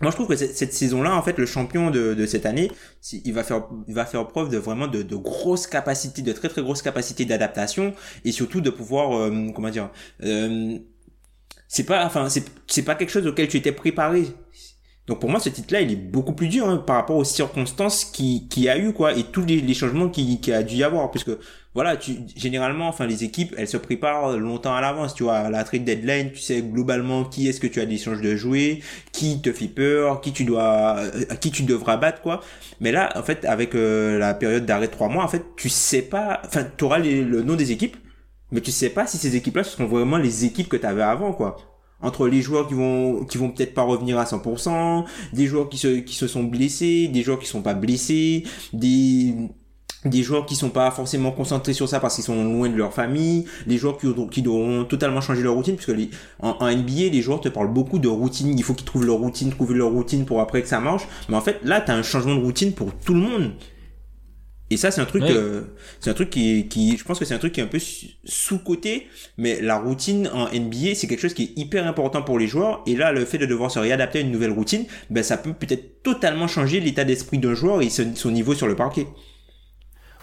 moi, je trouve que cette, saison-là, en fait, le champion de, de cette année, il va faire, il va faire preuve de vraiment de, de grosses capacités, de très très grosses capacités d'adaptation et surtout de pouvoir, euh, comment dire, euh, c'est pas, enfin, c'est, pas quelque chose auquel tu étais préparé. Donc pour moi, ce titre-là, il est beaucoup plus dur hein, par rapport aux circonstances qui, qui a eu quoi et tous les, les changements qui, qui a dû y avoir, puisque voilà, tu généralement, enfin les équipes, elles se préparent longtemps à l'avance. Tu vois, à la trade deadline, tu sais globalement qui est-ce que tu as d'échange de jouer, qui te fait peur, qui tu dois, euh, à qui tu devras battre quoi. Mais là, en fait, avec euh, la période d'arrêt de trois mois, en fait, tu sais pas, enfin, tu auras le nom des équipes, mais tu sais pas si ces équipes-là ce seront vraiment les équipes que tu avais avant quoi. Entre les joueurs qui vont qui vont peut-être pas revenir à 100%, des joueurs qui se qui se sont blessés, des joueurs qui sont pas blessés, des des joueurs qui sont pas forcément concentrés sur ça parce qu'ils sont loin de leur famille, des joueurs qui, qui devront totalement changer leur routine puisque les, en, en NBA les joueurs te parlent beaucoup de routine, il faut qu'ils trouvent leur routine, trouver leur routine pour après que ça marche, mais en fait là tu as un changement de routine pour tout le monde. Et ça c'est un truc euh, c'est un truc qui qui je pense que c'est un truc qui est un peu sous côté mais la routine en NBA c'est quelque chose qui est hyper important pour les joueurs et là le fait de devoir se réadapter à une nouvelle routine ben ça peut peut-être totalement changer l'état d'esprit d'un joueur et son, son niveau sur le parquet.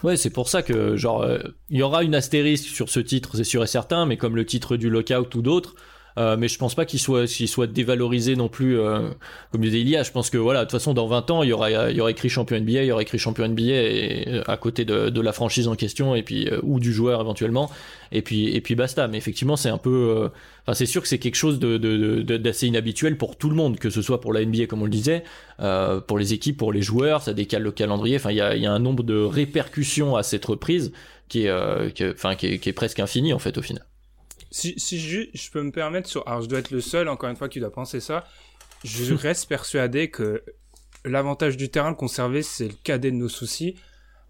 Ouais, c'est pour ça que genre euh, il y aura une astérisque sur ce titre, c'est sûr et certain, mais comme le titre du lockout ou d'autres, Euh, mais je pense pas qu'il soit, qu'il soit dévalorisé non plus, euh, comme disait Ilia. Je pense que voilà, de toute façon, dans 20 ans, il y aura, il y aura écrit champion NBA, il y aura écrit champion NBA et, à côté de, de, la franchise en question et puis ou du joueur éventuellement. Et puis et puis basta. Mais effectivement, c'est un peu, enfin, c'est sûr que c'est quelque chose de, d'assez inhabituel pour tout le monde, que ce soit pour la NBA comme on le disait, pour les équipes, pour les joueurs, ça décale le calendrier. Enfin, il y a, y a un nombre de répercussions à cette reprise qui est, qui, enfin, qui est, qui est presque infini en fait au final. Si, si je, je, peux me permettre sur, alors je dois être le seul encore une fois qui doit penser ça. Je reste persuadé que l'avantage du terrain le conserver, c'est le cadet de nos soucis.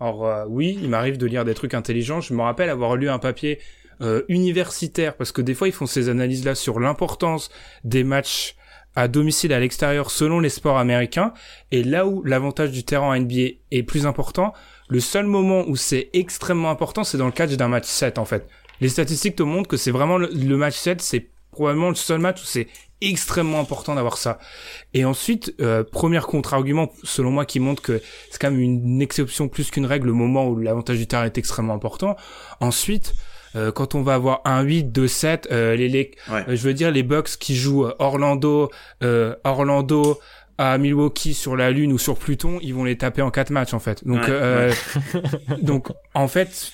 Alors euh, oui, il m'arrive de lire des trucs intelligents. Je me rappelle avoir lu un papier euh, universitaire parce que des fois ils font ces analyses là sur l'importance des matchs à domicile à l'extérieur selon les sports américains et là où l'avantage du terrain en NBA est plus important, le seul moment où c'est extrêmement important, c'est dans le cadre d'un match 7 en fait les statistiques te montrent que c'est vraiment le, match 7, c'est probablement le seul match où c'est extrêmement important d'avoir ça. Et ensuite, euh, premier contre-argument, selon moi, qui montre que c'est quand même une exception plus qu'une règle, le moment où l'avantage du terrain est extrêmement important. Ensuite, euh, quand on va avoir un 8, 2, 7, euh, les, les euh, je veux dire les Bucks qui jouent Orlando, Orlando à Milwaukee sur la Lune ou sur Pluton, ils vont les taper en quatre matchs en fait. Donc, donc en fait,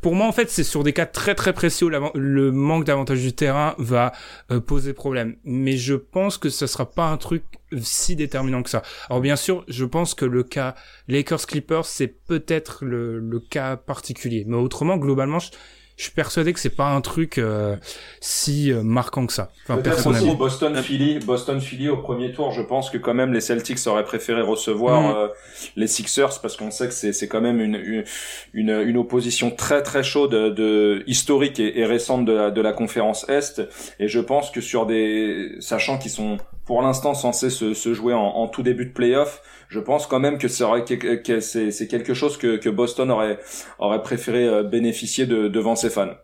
pour moi, en fait, c'est sur des cas très très précis où le manque d'avantage du terrain va euh, poser problème. Mais je pense que ce sera pas un truc si déterminant que ça. Alors bien sûr, je pense que le cas Lakers Clippers, c'est peut-être le, le, cas particulier. Mais autrement, globalement, je, je suis persuadé que c'est pas un truc euh, si euh, marquant que ça. Enfin, personnellement. Boston Philly, Boston Philly au premier tour, je pense que quand même les Celtics auraient préféré recevoir mm. euh, les Sixers parce qu'on sait que c'est c'est quand même une, une une opposition très très chaude de historique et, et récente de la, de la conférence Est et je pense que sur des sachant qu'ils sont pour l'instant censés se, se jouer en, en tout début de playoff je pense quand même que c'est c'est quelque chose que, que Boston aurait aurait préféré euh, bénéficier de, devant ses fans.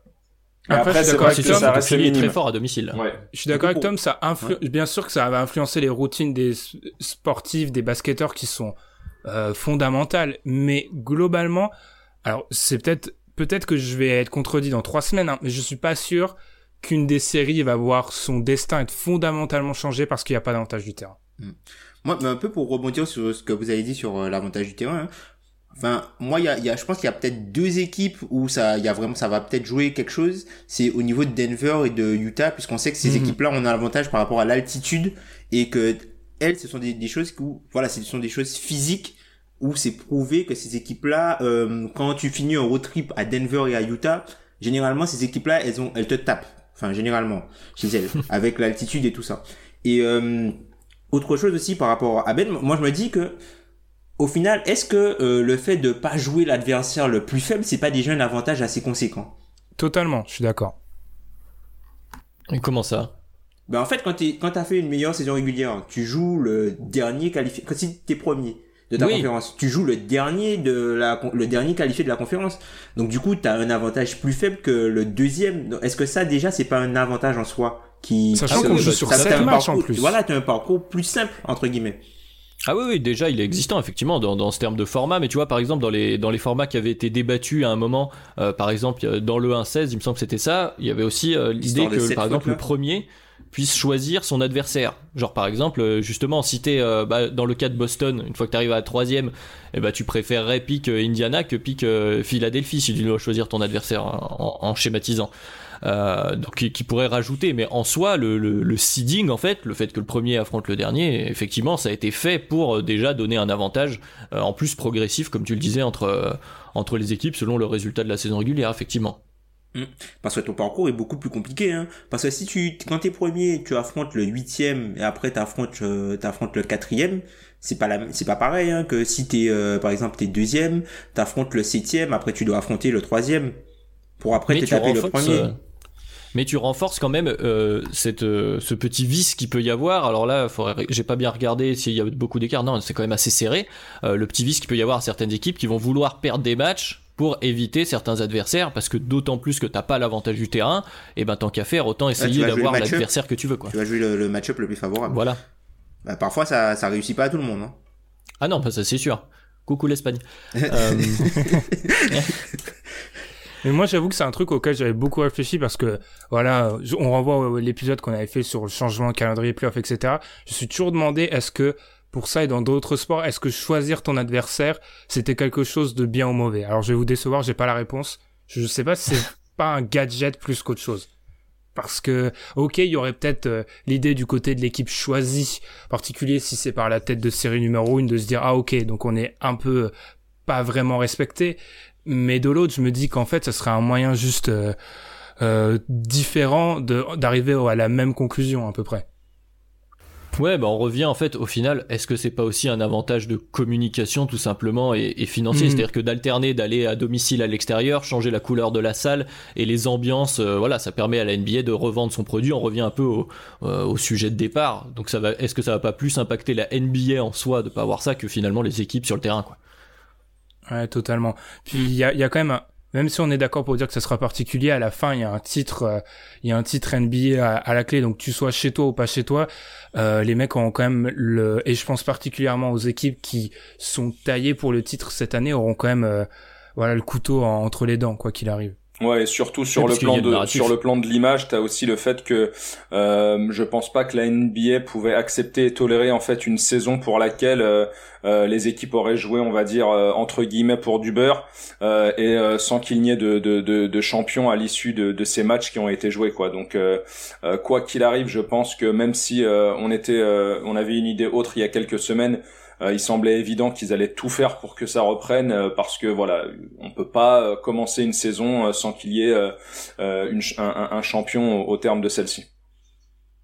après, après c'est vrai que ça reste très fort à domicile. Ouais. Je suis d'accord avec Tom, ça influ... bien sûr que ça va influencer les routines des sportifs, des basketteurs qui sont euh, fondamentales, mais globalement, alors c'est peut-être peut-être que je vais être contredit dans trois semaines, hein, mais je suis pas sûr qu'une des séries va voir son destin être fondamentalement changé parce qu'il n'y a pas d'avantage du terrain. Mm. Moi, un peu pour rebondir sur ce que vous avez dit sur euh, l'avantage du terrain. Hein. Enfin, moi, il y a, y a, je pense qu'il y a peut-être deux équipes où ça, il y a vraiment, ça va peut-être jouer quelque chose. C'est au niveau de Denver et de Utah, puisqu'on sait que ces mhm. équipes-là, on a l'avantage par rapport à l'altitude et que elles, ce sont des, des choses où, voilà, ce sont des choses physiques où c'est prouvé que ces équipes-là, euh, quand tu finis un road trip à Denver et à Utah, généralement ces équipes-là, elles ont, elles te tapent. Enfin, généralement, chez elles, avec l'altitude et tout ça. Et euh, autre chose aussi par rapport à Ben, moi je me dis que au final, est-ce que euh, le fait de pas jouer l'adversaire le plus faible, c'est pas déjà un avantage assez conséquent? Totalement, je suis d'accord. Et comment ça? Ben en fait, quand tu quand as fait une meilleure saison régulière, tu joues le dernier qualifié. Quand si t'es premier de ta conférence, tu joues le dernier de la le dernier qualifié de la conférence. Donc du coup, tu as un avantage plus faible que le deuxième. Est-ce que ça déjà c'est pas un avantage en soi? Qui Sachant qu'on joue sur 7 matchs en plus. Voilà, tu as un parcours plus simple, entre guillemets. Ah oui, oui, déjà il est existant effectivement dans, dans ce terme de format, mais tu vois par exemple dans les dans les formats qui avaient été débattus à un moment, euh, par exemple dans le 1-16, il me semble que c'était ça, il y avait aussi euh, l'idée que par exemple le premier puisse choisir son adversaire. Genre par exemple, euh, justement, si t'es bah, dans le cas de Boston, une fois que tu arrives à la troisième, eh bah, tu préférerais pick Indiana que pick Philadelphie si tu dois choisir ton adversaire en, en schématisant. Euh, donc qui, pourrait rajouter. Mais en soi, le, le, seeding, en fait, le fait que le premier affronte le dernier, effectivement, ça a été fait pour euh, déjà donner un avantage euh, en plus progressif, comme tu le disais, entre, entre les équipes selon le résultat de la saison régulière, effectivement. Mmh. Parce que ton parcours est beaucoup plus compliqué, hein. Parce que si tu, quand t'es premier, tu affrontes le huitième et après t'affrontes, t'affrontes le quatrième, c'est pas la, c'est pas pareil, hein, que si t'es, par exemple, t'es deuxième, t'affrontes le septième, après tu dois affronter le troisième. Pour après te taper le premier mais tu renforces quand même euh, cette, euh, ce petit vice qui peut y avoir. Alors là, j'ai pas bien regardé s'il y a beaucoup d'écart. Non, c'est quand même assez serré. Euh, le petit vice qui peut y avoir à certaines équipes qui vont vouloir perdre des matchs pour éviter certains adversaires, parce que d'autant plus que t'as pas l'avantage du terrain, et ben tant qu'à faire, autant essayer d'avoir l'adversaire que tu veux. Quoi. Tu vas jouer le, match-up le plus favorable. Voilà. Bah, parfois, ça, ça réussit pas à tout le monde. Hein. Ah non, bah, ça c'est sûr. Coucou l'Espagne. euh... Mais moi, j'avoue que c'est un truc auquel j'avais beaucoup réfléchi parce que, voilà, on renvoie l'épisode qu'on avait fait sur le changement de calendrier playoff, etc. Je suis toujours demandé, est-ce que pour ça et dans d'autres sports, est-ce que choisir ton adversaire, c'était quelque chose de bien ou mauvais? Alors, je vais vous décevoir, j'ai pas la réponse. Je sais pas si c'est pas un gadget plus qu'autre chose. Parce que, ok, il y aurait peut-être euh, l'idée du côté de l'équipe choisie, en particulier si c'est par la tête de série numéro une, de se dire, ah ok, donc on est un peu euh, pas vraiment respecté. Mais de l'autre, je me dis qu'en fait, ce serait un moyen juste euh, euh, différent d'arriver à la même conclusion à peu près. Ouais, bah on revient en fait au final, est-ce que c'est pas aussi un avantage de communication tout simplement et, financier? Mhm. C'est-à-dire que d'alterner, d'aller à domicile à l'extérieur, changer la couleur de la salle et les ambiances, euh, voilà, ça permet à la NBA de revendre son produit. On revient un peu au, au sujet de départ. Donc ça va, est-ce que ça va pas plus impacter la NBA en soi de pas avoir ça que finalement les équipes sur le terrain quoi? Ouais, totalement. Puis il y a, y a quand même, même si on est d'accord pour dire que ça sera particulier, à la fin il y a un titre, euh, il y a un titre NBA à, la clé, donc tu sois chez toi ou pas chez toi, euh, les mecs ont quand même le, et je pense particulièrement aux équipes qui sont taillées pour le titre cette année auront quand même, euh, voilà, le couteau entre les dents quoi qu'il arrive. Ouais, et surtout sur le plan de sur le plan de l'image, t'as aussi le fait que euh, je pense pas que la NBA pouvait accepter et tolérer en fait une saison pour laquelle euh, euh, les équipes auraient joué, on va dire euh, entre guillemets pour du beurre et sans qu'il n'y ait de, de, de, de champions à l'issue de, de, ces matchs qui ont été joués quoi. Donc quoi qu'il arrive, je pense que même si on était on avait une idée autre il y a quelques semaines euh, il semblait évident qu'ils allaient tout faire pour que ça reprenne euh, parce que voilà, on peut pas euh, commencer une saison sans qu'il y ait un, champion au terme de celle-ci.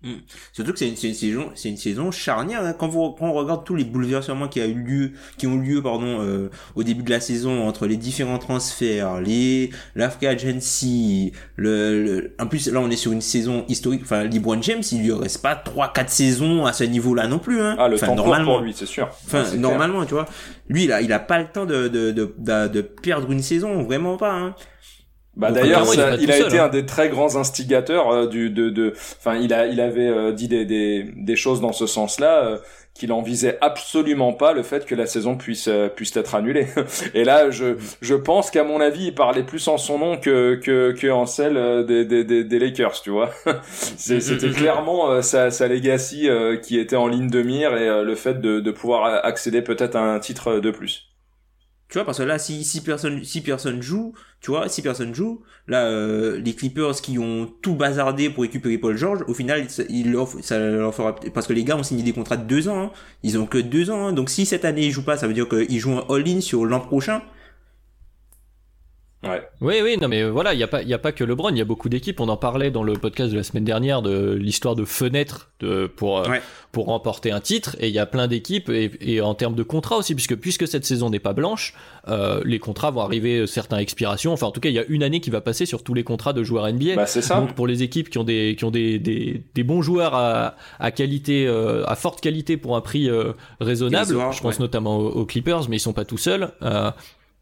Mm. Surtout que c'est une, saison, c'est une saison charnière. Hein. Quand, vous, quand on regarde tous les bouleversements qui a eu lieu, qui ont lieu, pardon, euh, au début de la saison entre les différents transferts, les l'Africa Agency, le, le, en plus là on est sur une saison historique. Enfin, LeBron James, il lui reste pas trois, quatre saisons à ce niveau-là non plus. Hein. Ah, le enfin, temps normalement, pour lui, c'est sûr. Enfin, normalement, tu vois, lui, il a, il a pas le temps de de, de, de, de perdre une saison, vraiment pas. Hein. Bah d'ailleurs, il, a été hein. un des très grands instigateurs euh, du de de. Enfin, il a il avait euh, dit des, des des choses dans ce sens-là. Euh, qu'il en visait absolument pas le fait que la saison puisse puisse être annulée. Et là, je je pense qu'à mon avis, il parlait plus en son nom que que que en celle des des des, des Lakers, tu vois. C'était clairement sa sa legacy qui était en ligne de mire et le fait de de pouvoir accéder peut-être à un titre de plus. Tu vois, parce que là, si, si personne, si personne joue, tu vois, si personne joue, là, euh, les Clippers qui ont tout bazardé pour récupérer Paul George, au final, il leur, ça leur fera, parce que les gars ont signé des contrats de deux ans, hein. ils ont que deux ans, hein. donc si cette année ils jouent pas, ça veut dire qu'ils jouent un all-in sur l'an prochain, oui, oui, non, mais voilà, il n'y a, pas, y a pas que LeBron, il y a beaucoup d'équipes. On en parlait dans le podcast de la semaine dernière de l'histoire de fenêtres de, pour, euh, pour remporter un titre. Et il y a plein d'équipes, et, en termes de contrats aussi, puisque, puisque cette saison n'est pas blanche, euh, les contrats vont arriver, euh, certains expirations. Enfin, en tout cas, il y a une année qui va passer sur tous les contrats de joueurs NBA. Bah, c'est ça. Donc, pour les équipes qui ont des, qui ont des, des, des bons joueurs à, à qualité, à forte qualité pour un prix raisonnable, je pense notamment aux, aux, Clippers, mais ils sont pas tout seuls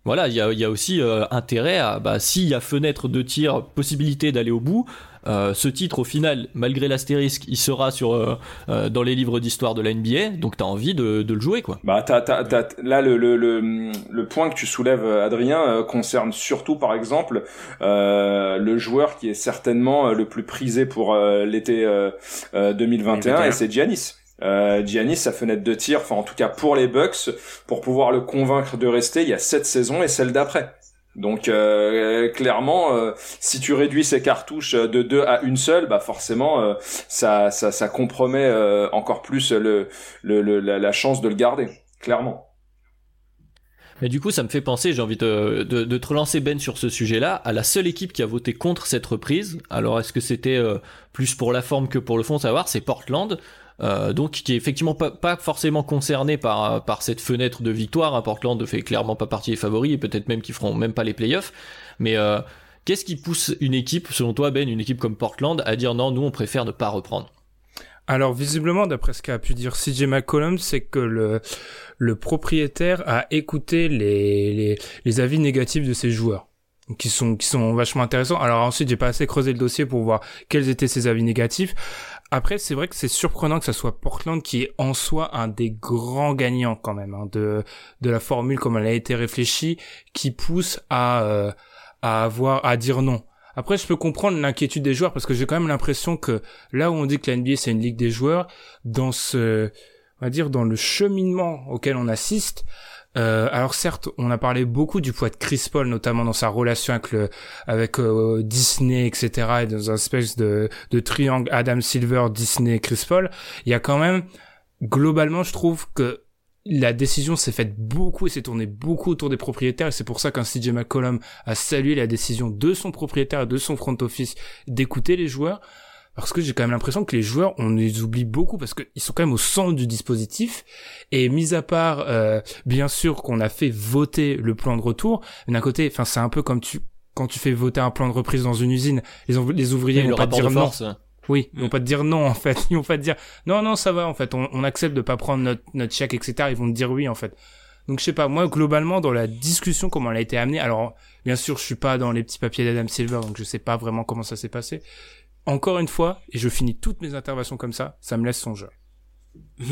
voilà, il y a, y a, aussi euh, intérêt à, bah, s'il y a fenêtre de tir, possibilité d'aller au bout, euh, ce titre au final, malgré l'astérisque, il sera sur euh, euh dans les livres d'histoire de la NBA, donc t'as envie de, de, le jouer quoi. Bah t'as, t'as, t'as, là le, le, le, le, point que tu soulèves Adrien euh, concerne surtout par exemple le joueur qui est certainement le plus prisé pour l'été 2021 et c'est Giannis. Euh, Giannis, sa fenêtre de tir, enfin en tout cas pour les Bucks, pour pouvoir le convaincre de rester, il y a cette saison et celle d'après. Donc euh, clairement, euh, si tu réduis ces cartouches de deux à une seule, bah forcément euh, ça, ça, ça compromet encore plus le, le, la, chance de le garder, clairement. Mais du coup, ça me fait penser, j'ai envie de, de, de, te relancer Ben sur ce sujet-là, à la seule équipe qui a voté contre cette reprise. Alors, est-ce que c'était plus pour la forme que pour le fond, savoir C'est Portland. Euh, donc qui est effectivement pas, pas, forcément concerné par, par cette fenêtre de victoire. Hein. Portland ne fait clairement pas partie des favoris et peut-être même qu'ils feront même pas les playoffs. Mais euh, qu'est-ce qui pousse une équipe, selon toi Ben, une équipe comme Portland, à dire non, nous on préfère ne pas reprendre? Alors visiblement, d'après ce qu'a pu dire CJ McCollum, c'est que le, le propriétaire a écouté les, les, les avis négatifs de ses joueurs qui sont qui sont vachement intéressants. Alors ensuite, j'ai pas assez creusé le dossier pour voir quels étaient ces avis négatifs. Après, c'est vrai que c'est surprenant que ça soit Portland qui est en soi un des grands gagnants quand même hein, de de la formule comme elle a été réfléchie, qui pousse à euh, à avoir à dire non. Après, je peux comprendre l'inquiétude des joueurs parce que j'ai quand même l'impression que là où on dit que la NBA c'est une ligue des joueurs, dans ce, on va dire, dans le cheminement auquel on assiste, euh, alors certes, on a parlé beaucoup du poids de Chris Paul, notamment dans sa relation avec le, avec euh, Disney, etc. Et dans un espèce de, de triangle Adam Silver, Disney, Chris Paul. Il y a quand même, globalement, je trouve que la décision s'est faite beaucoup et s'est tournée beaucoup autour des propriétaires et c'est pour ça qu'un CJ McCollum a salué la décision de son propriétaire et de son front office d'écouter les joueurs parce que j'ai quand même l'impression que les joueurs on les oublie beaucoup parce qu'ils sont quand même au centre du dispositif et mis à part euh, bien sûr qu'on a fait voter le plan de retour d'un côté enfin c'est un peu comme tu quand tu fais voter un plan de reprise dans une usine les, les ouvriers vont pas dire non oui, ils vont pas te dire non en fait. Ils vont pas te dire non non ça va en fait. On, on accepte de pas prendre notre notre chèque etc. Ils vont te dire oui en fait. Donc je sais pas. Moi globalement dans la discussion comment elle a été amenée. Alors bien sûr je suis pas dans les petits papiers d'Adam Silver donc je sais pas vraiment comment ça s'est passé. Encore une fois et je finis toutes mes interventions comme ça. Ça me laisse songeur.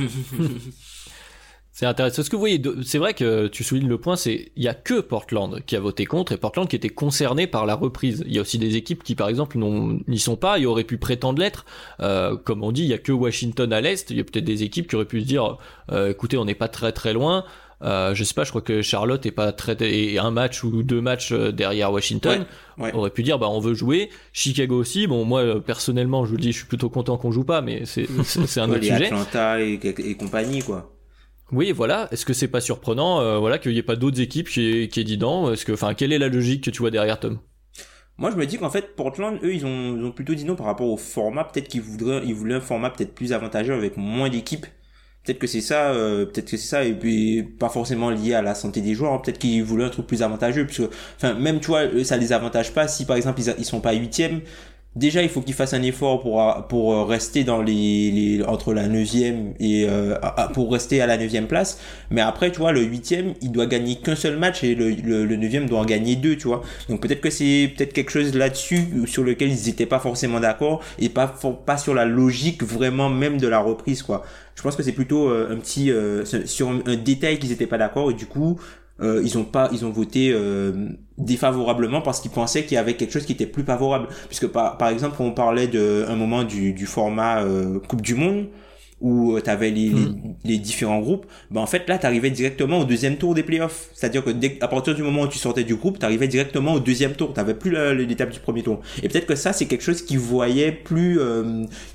C'est intéressant. Ce que vous voyez, c'est vrai que tu soulignes le point, c'est il y a que Portland qui a voté contre et Portland qui était concerné par la reprise. Il y a aussi des équipes qui, par exemple, n'y sont pas et auraient pu prétendre l'être. Euh, comme on dit, il y a que Washington à l'est. Il y a peut-être des équipes qui auraient pu se dire, euh, écoutez, on n'est pas très très loin. Euh, je sais pas, je crois que Charlotte est pas très et un match ou deux matchs euh, derrière Washington. On aurait pu dire bah on veut jouer. Chicago aussi. Bon moi euh, personnellement je vous le dis, je suis plutôt content qu'on joue pas, mais c'est c'est un autre sujet. Atlanta et, et compagnie quoi. Oui, voilà. Est-ce que c'est pas surprenant, euh, voilà, qu'il n'y ait pas d'autres équipes qui qui dit non? Est-ce que, enfin, quelle est la logique que tu vois derrière Tom? Moi, je me dis qu'en fait, Portland, eux, ils ont, ils ont plutôt dit non par rapport au format. Peut-être qu'ils voudraient, ils voulaient un format peut-être plus avantageux avec moins d'équipes. Peut-être que c'est ça, euh, peut-être que c'est ça, et puis pas forcément lié à la santé des joueurs. Hein. Peut-être qu'ils voulaient un truc plus avantageux, puisque, enfin, même tu vois, ça les avantage pas si par exemple ils, ils sont pas huitièmes déjà il faut qu'il fasse un effort pour pour euh, rester dans les, entre la neuvième et euh, pour rester à la neuvième place. Mais après tu vois le huitième il doit gagner qu'un seul match et le, le, neuvième doit en gagner deux tu vois. Donc peut-être que c'est peut-être quelque chose là-dessus sur lequel ils n'étaient pas forcément d'accord et pas pas sur la logique vraiment même de la reprise quoi. Je pense que c'est plutôt euh, un petit sur un détail qu'ils n'étaient pas d'accord et du coup euh, ils ont pas ils ont voté euh, défavorablement parce qu'ils pensaient qu'il y avait quelque chose qui était plus favorable puisque par, par exemple on parlait de un moment du, du format euh, Coupe du monde où tu avais les, hmm. les, différents groupes, ben en fait là tu arrivais directement au deuxième tour des playoffs. C'est-à-dire que dès, à partir du moment où tu sortais du groupe, tu arrivais directement au deuxième tour. Tu plus l'étape du premier tour. Et peut-être que ça c'est quelque chose qui voyait plus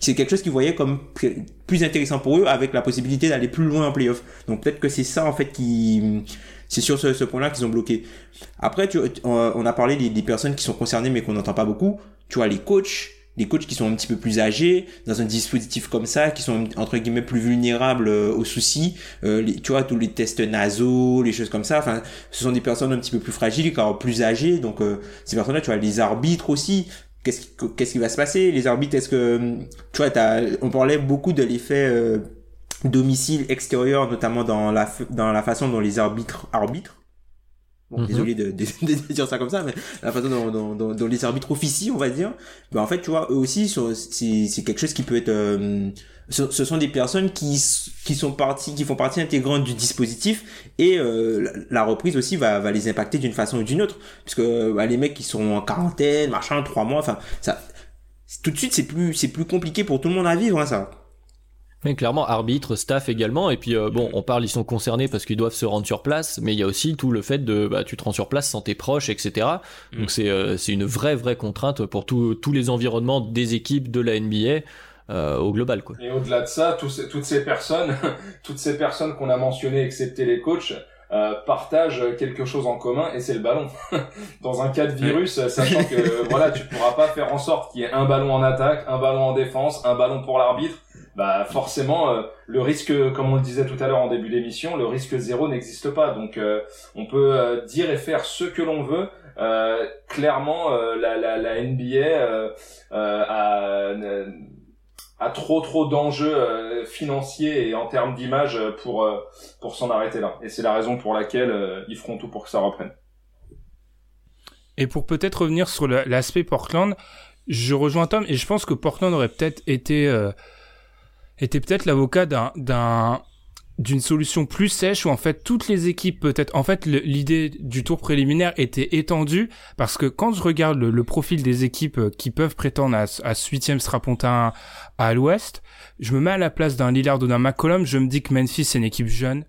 c'est quelque chose qui voyait comme plus intéressant pour eux avec la possibilité d'aller plus loin en playoff. Donc peut-être que c'est ça en fait qui c'est sur ce, point-là qu'ils ont bloqué. Après, tu, on a parlé des, personnes qui sont concernées mais qu'on n'entend pas beaucoup. Tu vois, les coachs, les coachs qui sont un petit peu plus âgés dans un dispositif comme ça, qui sont entre guillemets plus vulnérables euh, aux soucis. Euh, tu vois, tous les tests nasaux, les choses comme ça. Enfin, ce sont des personnes un petit peu plus fragiles, car plus âgées. Donc, euh, ces personnes-là, tu vois, les arbitres aussi. Qu'est-ce qui, qu'est-ce qui va se passer? Les arbitres, est-ce que tu vois, on parlait beaucoup de l'effet domicile extérieur, notamment dans la, dans la façon dont les arbitres arbitrent. Bon, mhm. désolé de, de, dire ça comme ça, mais la façon dont, dont, dont, les arbitres officient, on va dire. Ben, en fait, tu vois, eux aussi, c'est quelque chose qui peut être... Euh, ce, ce, sont des personnes qui, qui sont parties, qui font partie intégrante du dispositif et euh, la, reprise aussi va, va les impacter d'une façon ou d'une autre. Puisque bah, les mecs qui sont en quarantaine, machin, trois mois, enfin, ça... Tout de suite, c'est plus, c'est plus compliqué pour tout le monde à vivre, hein, ça. Mais clairement, arbitre, staff également. Et puis, euh, bon, on parle, ils sont concernés parce qu'ils doivent se rendre sur place, mais il y a aussi tout le fait de, bah, tu te rends sur place sans tes proches, etc. Mm. Donc, c'est euh, c'est une vraie, vraie contrainte pour tous les environnements des équipes de la NBA. Euh, au global quoi. Et au-delà de ça, tous toutes ces personnes, toutes ces personnes qu'on a mentionnées, excepté les coachs, euh, partagent quelque chose en commun et c'est le ballon. Dans un cas de virus, sachant que voilà, tu pourras pas faire en sorte qu'il y ait un ballon en attaque, un ballon en défense, un ballon pour l'arbitre bah forcément euh, le risque, comme on le disait tout à l'heure en début d'émission, le risque zéro n'existe pas. Donc euh, on peut euh, dire et faire ce que l'on veut. clairement, la, la, NBA a, a trop trop d'enjeux financiers et en termes d'image pour pour s'en arrêter là. Et c'est la raison pour laquelle ils feront tout pour que ça reprenne. Et pour peut-être revenir sur l'aspect Portland, je rejoins Tom et je pense que Portland aurait peut-être été était peut-être l'avocat d'un d'un d'une solution plus sèche où en fait toutes les équipes peut-être en fait l'idée du tour préliminaire était étendue parce que quand je regarde le, profil des équipes euh, qui peuvent prétendre à, à huitième strapontin à, l'ouest je me mets à la place d'un Lillard ou d'un McCollum. Je me dis que Memphis c'est une équipe jeune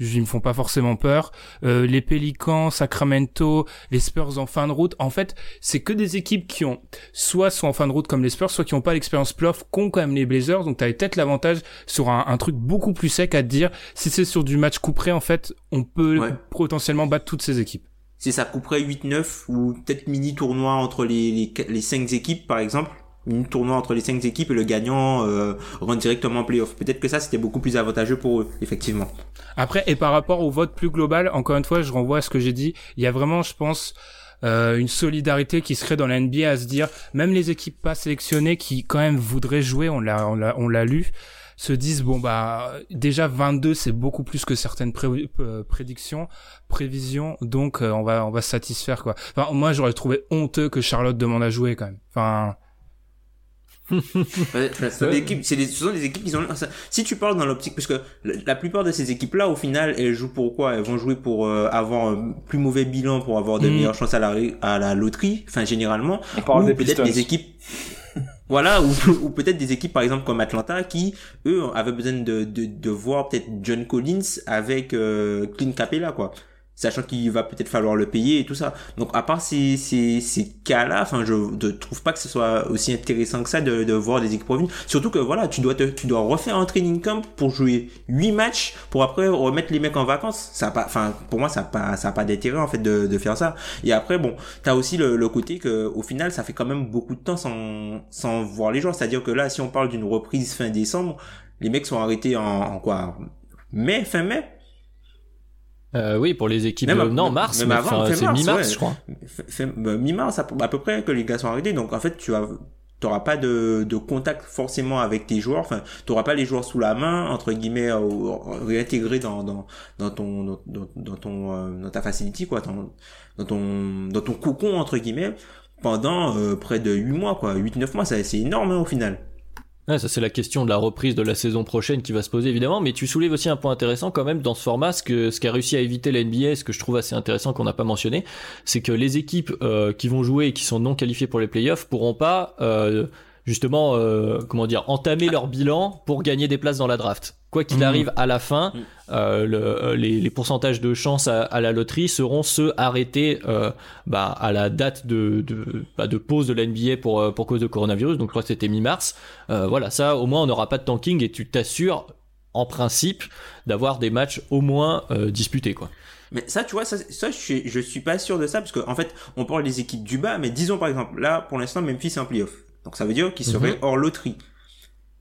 ils me font pas forcément peur. Euh, les Pelicans, Sacramento, les Spurs en fin de route. En fait, c'est que des équipes qui ont soit sont en fin de route comme les Spurs, soit qui ont pas l'expérience playoff, qu'ont quand même les Blazers. Donc t'avais peut-être l'avantage sur un, truc beaucoup plus sec à te dire. Si c'est sur du match couperé, en fait, on peut potentiellement battre toutes ces équipes. Si ça couperait 8-9 ou peut-être mini tournoi entre les, les, les 5 équipes par exemple une tournoi entre les cinq équipes et le gagnant euh, rentre directement en playoff. Peut-être que ça c'était beaucoup plus avantageux pour eux, effectivement. Après, et par rapport au vote plus global, encore une fois, je renvoie à ce que j'ai dit. Il y a vraiment, je pense, euh, une solidarité qui se crée dans la NBA à se dire, même les équipes pas sélectionnées qui quand même voudraient jouer, on l'a, on l'a, on l'a lu, se disent bon bah déjà 22 c'est beaucoup plus que certaines euh, prédictions prévisions donc euh, on va on va se satisfaire quoi enfin moi j'aurais trouvé honteux que Charlotte demande à jouer quand même enfin c'est des, ce sont des équipes qui sont si tu parles dans l'optique parce que la plupart de ces équipes là au final elles jouent pour quoi? Elles vont jouer pour euh, avoir un plus mauvais bilan pour avoir de mm. meilleures chances à la à la loterie enfin généralement. On parle ou peut-être des équipes voilà ou, ou peut-être des équipes par exemple comme Atlanta qui eux avaient besoin de de, de voir peut-être John Collins avec euh, Clint Capella quoi sachant qu'il va peut-être falloir le payer et tout ça. Donc à part ces, ces, ces cas-là, enfin je ne trouve pas que ce soit aussi intéressant que ça de, de voir des équipes revenir. Surtout que voilà, tu dois te, tu dois refaire un training camp pour jouer 8 matchs pour après remettre les mecs en vacances. Ça a pas, enfin pour moi ça a pas ça a pas d'intérêt en fait de, de faire ça. Et après bon, tu as aussi le, le côté que au final ça fait quand même beaucoup de temps sans sans voir les joueurs, c'est-à-dire que là si on parle d'une reprise fin décembre, les mecs sont arrêtés en, en quoi? Mai fin mai? Euh, oui, pour les équipes. Même, non, mars, mais c'est mi-mars, je crois. Bah, mi-mars, à, peu près que les gars sont arrêtés. Donc en fait, tu as t'auras pas de, de contact forcément avec tes joueurs enfin t'auras pas les joueurs sous la main entre guillemets réintégrés dans dans dans ton dans, dans ton euh, dans ta facility quoi dans, dans ton dans ton cocon entre guillemets pendant euh, près de 8 mois quoi 8 9 mois c'est énorme hein, au final ça c'est la question de la reprise de la saison prochaine qui va se poser évidemment, mais tu soulèves aussi un point intéressant quand même dans ce format, ce que ce qu'a réussi à éviter la NBA, ce que je trouve assez intéressant qu'on n'a pas mentionné, c'est que les équipes euh, qui vont jouer et qui sont non qualifiées pour les playoffs pourront pas euh, justement, euh, comment dire, entamer leur bilan pour gagner des places dans la draft. Quoi qu'il mmh. arrive à la fin, mmh. euh, le, euh, les, les, pourcentages de chance à, à, la loterie seront ceux arrêtés euh, bah, à la date de, de, bah, de pause de la NBA pour, pour cause de coronavirus. Donc je crois que c'était mi-mars. Euh, voilà, ça au moins on n'aura pas de tanking et tu t'assures en principe d'avoir des matchs au moins disputés quoi. Mais ça, tu vois, ça, ça je, je suis pas sûr de ça parce qu'en en fait, on parle des équipes du bas, mais disons par exemple, là, pour l'instant, Memphis est en playoff. Donc ça veut dire qu'il serait mhm. hors loterie.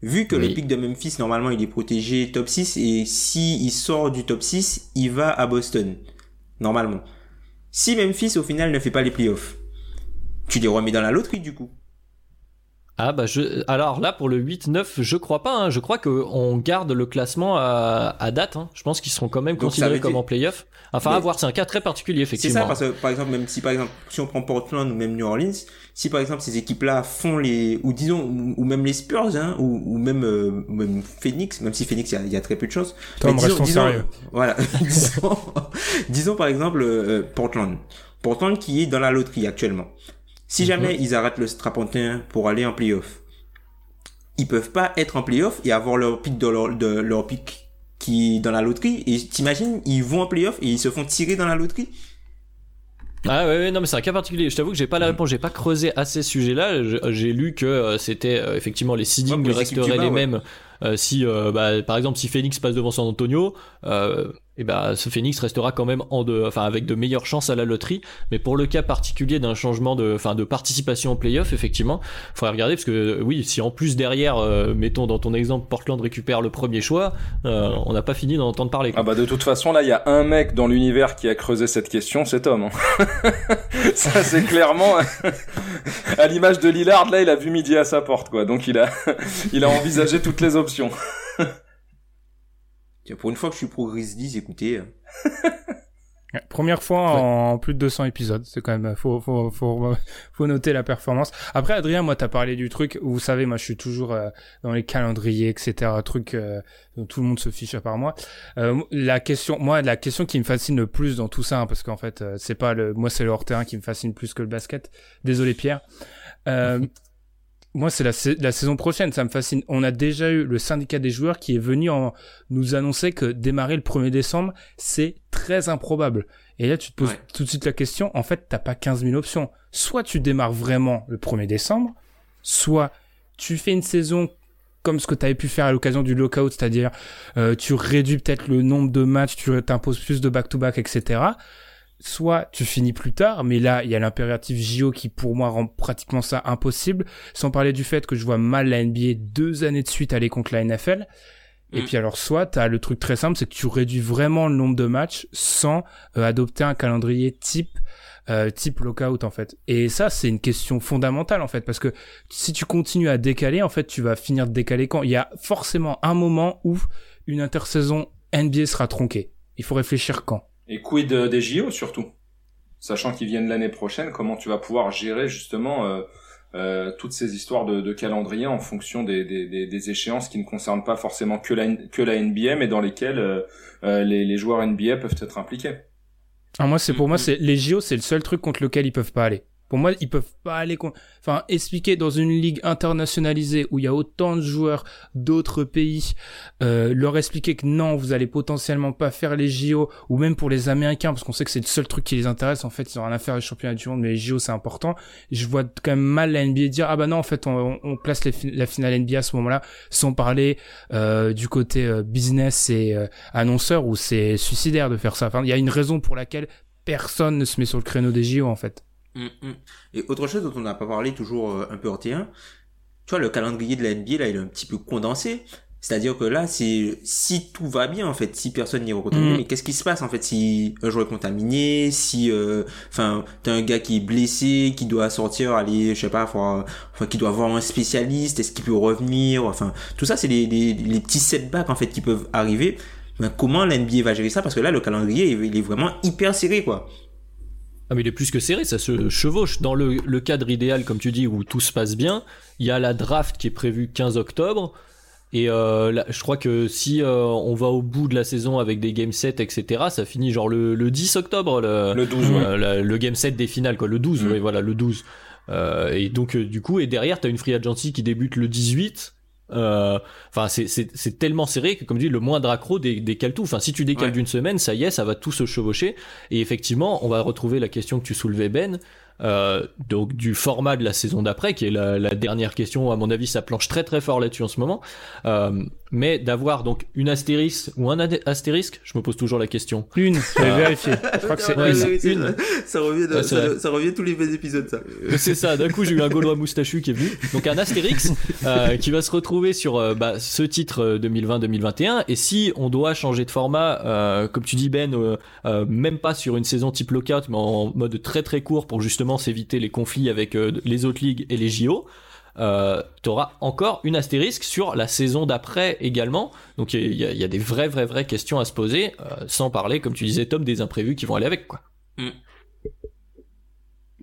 Vu que le pic de Memphis, normalement, il est protégé top 6, et si il sort du top 6, il va à Boston. Normalement. Si Memphis, au final, ne fait pas les playoffs, tu les remets dans la loterie, du coup. Ah bah je alors là pour le 8-9 je crois pas hein. je crois qu'on garde le classement à, à date hein. je pense qu'ils seront quand même considérés comme en playoff enfin à voir c'est un cas très particulier effectivement c'est ça parce que par exemple même si par exemple si on prend Portland ou même New Orleans si par exemple ces équipes là font les ou disons ou, même les Spurs hein, ou, ou même euh, même Phoenix même si Phoenix il y, a, très peu de choses Tom, disons, sérieux. voilà disons, disons par exemple euh, Portland Portland qui est dans la loterie actuellement si mhm. jamais ils arrêtent le strapontin pour aller en playoff, ils peuvent pas être en playoff et avoir leur pic de leur, de leur pic qui dans la loterie. Et t'imagines, ils vont en playoff et ils se font tirer dans la loterie. Ah ouais, ouais, non mais c'est un cas particulier. Je t'avoue que j'ai pas la réponse, j'ai pas creusé assez ce sujet-là. J'ai lu que euh, c'était euh, effectivement les seedings resteraient les mêmes euh, si bah, par exemple si Phoenix passe devant San Antonio, et ben ce Phoenix restera quand même en de, enfin avec de meilleures chances à la loterie. Mais pour le cas particulier d'un changement de, enfin de participation en playoff, effectivement, faudrait regarder parce que oui, si en plus derrière, euh, mettons dans ton exemple, Portland récupère le premier choix, euh, on n'a pas fini d'en entendre parler. Ah bah de toute façon là, il y a un mec dans l'univers qui a creusé cette question, c'est Tom. Hein. Ça c'est clairement à l'image de Lillard là, il a vu midi à sa porte quoi. Donc il a, il a envisagé toutes les options. Pour une fois que je suis pro Grizzlies, écoutez. Première fois en plus de 200 épisodes, c'est quand même faut faut faut faut noter la performance. Après Adrien, moi t'as parlé du truc, vous savez, moi je suis toujours euh, dans les calendriers, etc. Truc euh, dont tout le monde se fiche à part moi. Euh, la question, moi la question qui me fascine le plus dans tout ça, hein, parce qu'en fait c'est pas le, moi c'est le hors terrain qui me fascine plus que le basket. Désolé Pierre. moi, c'est la, la, saison prochaine, ça me fascine. On a déjà eu le syndicat des joueurs qui est venu en, nous annoncer que démarrer le 1er décembre, c'est très improbable. Et là, tu te poses tout de suite la question, en fait, t'as pas 15 000 options. Soit tu démarres vraiment le 1er décembre, soit tu fais une saison comme ce que tu avais pu faire à l'occasion du lockout, c'est-à-dire euh, tu réduis peut-être le nombre de matchs, tu t'imposes plus de back-to-back, etc soit tu finis plus tard, mais là, il y a l'impératif JO qui, pour moi, rend pratiquement ça impossible, sans parler du fait que je vois mal la NBA deux années de suite aller contre la NFL. Et mm. puis alors, soit t'as le truc très simple, c'est que tu réduis vraiment le nombre de matchs sans euh, adopter un calendrier type euh, type lockout en fait. Et ça, c'est une question fondamentale en fait, parce que si tu continues à décaler, en fait, tu vas finir de décaler quand il y a forcément un moment où une intersaison NBA sera tronquée. Il faut réfléchir quand. Et quid des JO surtout? Sachant qu'ils viennent l'année prochaine, comment tu vas pouvoir gérer justement euh, euh, toutes ces histoires de, de, calendrier en fonction des, des, des, échéances qui ne concernent pas forcément que la, que la NBA, mais dans lesquelles euh, euh, les, les, joueurs NBA peuvent être impliqués? Ah, moi, c'est pour moi, c'est les JO, c'est le seul truc contre lequel ils peuvent pas aller. Pour moi, ils peuvent pas aller, enfin, expliquer dans une ligue internationalisée où il y a autant de joueurs d'autres pays, euh, leur expliquer que non, vous allez potentiellement pas faire les JO, ou même pour les Américains, parce qu'on sait que c'est le seul truc qui les intéresse, en fait, ils ont rien à faire les championnats du monde, mais les JO c'est important. Je vois quand même mal la NBA dire, ah bah non, en fait, on, on place la finale NBA à ce moment-là, sans parler euh, du côté euh, business et euh, annonceur, où c'est suicidaire de faire ça. Enfin, il y a une raison pour laquelle personne ne se met sur le créneau des JO, en fait. Mm, mm. Et autre chose dont on n'a pas parlé, toujours euh, un peu hors tu vois, le calendrier de la NBA, là, il est un petit peu condensé. C'est-à-dire que là, c'est si tout va bien en fait, si personne n'est recontaminé, mm. mais qu'est-ce qui se passe en fait si un joueur est contaminé, si euh, enfin t'as un gars qui est blessé, qui doit sortir, aller, je sais pas, enfin qui doit voir un spécialiste, est-ce qu'il peut revenir, enfin tout ça c'est les, les, les, petits setbacks en fait qui peuvent arriver. Mais comment l'NBA va gérer ça? Parce que là, le calendrier, il est vraiment hyper serré quoi. Ah mais il est plus que serré, ça se chevauche. Dans le, le, cadre idéal, comme tu dis, où tout se passe bien, il y a la draft qui est prévue 15 octobre. Et euh, je crois que si euh, on va au bout de la saison avec des game sets, etc., ça finit genre le, le 10 octobre, le, le 12, euh, le game set des finales, quoi, le 12, mm. oui, voilà, le 12. Euh, et donc, euh, du coup, et derrière, t'as une free agency qui débute le 18. Euh, enfin, c'est tellement serré que, comme dit, le moindre accro décale tout. Enfin, si tu décales d'une semaine, ça y est, ça va tout se chevaucher. Et effectivement, on va retrouver la question que tu soulevais, Ben. Euh, donc du format de la saison d'après, qui est la, la, dernière question. À mon avis, ça planche très très fort là-dessus en ce moment. Euh, mais d'avoir donc une astérisque ou un astérisque, je me pose toujours la question. Une, je vais vérifier. Je crois que c'est une. Ça revient, de, ça, ça, revient tous les épisodes, ça. Euh, c'est ça. D'un coup, j'ai eu un Gaulois moustachu qui est venu. Donc un astérix euh, qui va se retrouver sur euh, bah, ce titre 2020-2021. Et si on doit changer de format, euh, comme tu dis Ben, même pas sur une saison type lockout, mais en mode très très court pour justement s'éviter les conflits avec les autres ligues et les JO euh, tu auras encore une astérisque sur la saison d'après également. Donc il y, y, a des vraies, vraies, vraies questions à se poser, euh, sans parler, comme tu disais, Tom, des imprévus qui vont aller avec, quoi. Mm.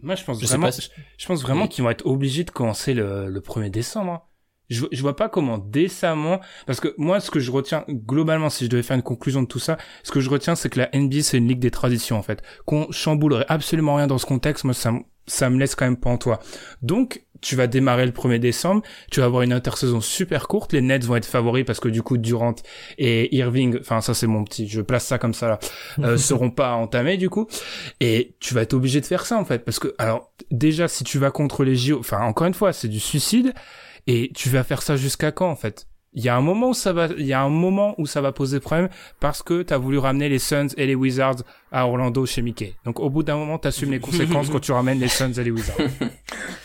Moi, je pense vraiment, je, pense vraiment qu'ils vont être obligés de commencer le, le 1er décembre. Hein. Je, je vois pas comment décemment, parce que moi, ce que je retiens globalement, si je devais faire une conclusion de tout ça, ce que je retiens, c'est que la NBA c'est une ligue des traditions en fait. Qu'on chamboulerait absolument rien dans ce contexte, moi ça, ça me laisse quand même pas en toi. Donc, tu vas démarrer le 1er décembre, tu vas avoir une intersaison super courte, les Nets vont être favoris parce que du coup Durant et Irving, enfin ça c'est mon petit, je place ça comme ça là, euh, seront pas entamés du coup, et tu vas être obligé de faire ça en fait parce que alors déjà si tu vas contre les JO, enfin encore une fois c'est du suicide et tu vas faire ça jusqu'à quand en fait? Il y a un moment où ça va, il y a un moment où ça va poser problème parce que t'as voulu ramener les Suns et les Wizards à Orlando chez Mickey. Donc au bout d'un moment, t'assumes les conséquences quand tu ramènes les Suns et les Wizards.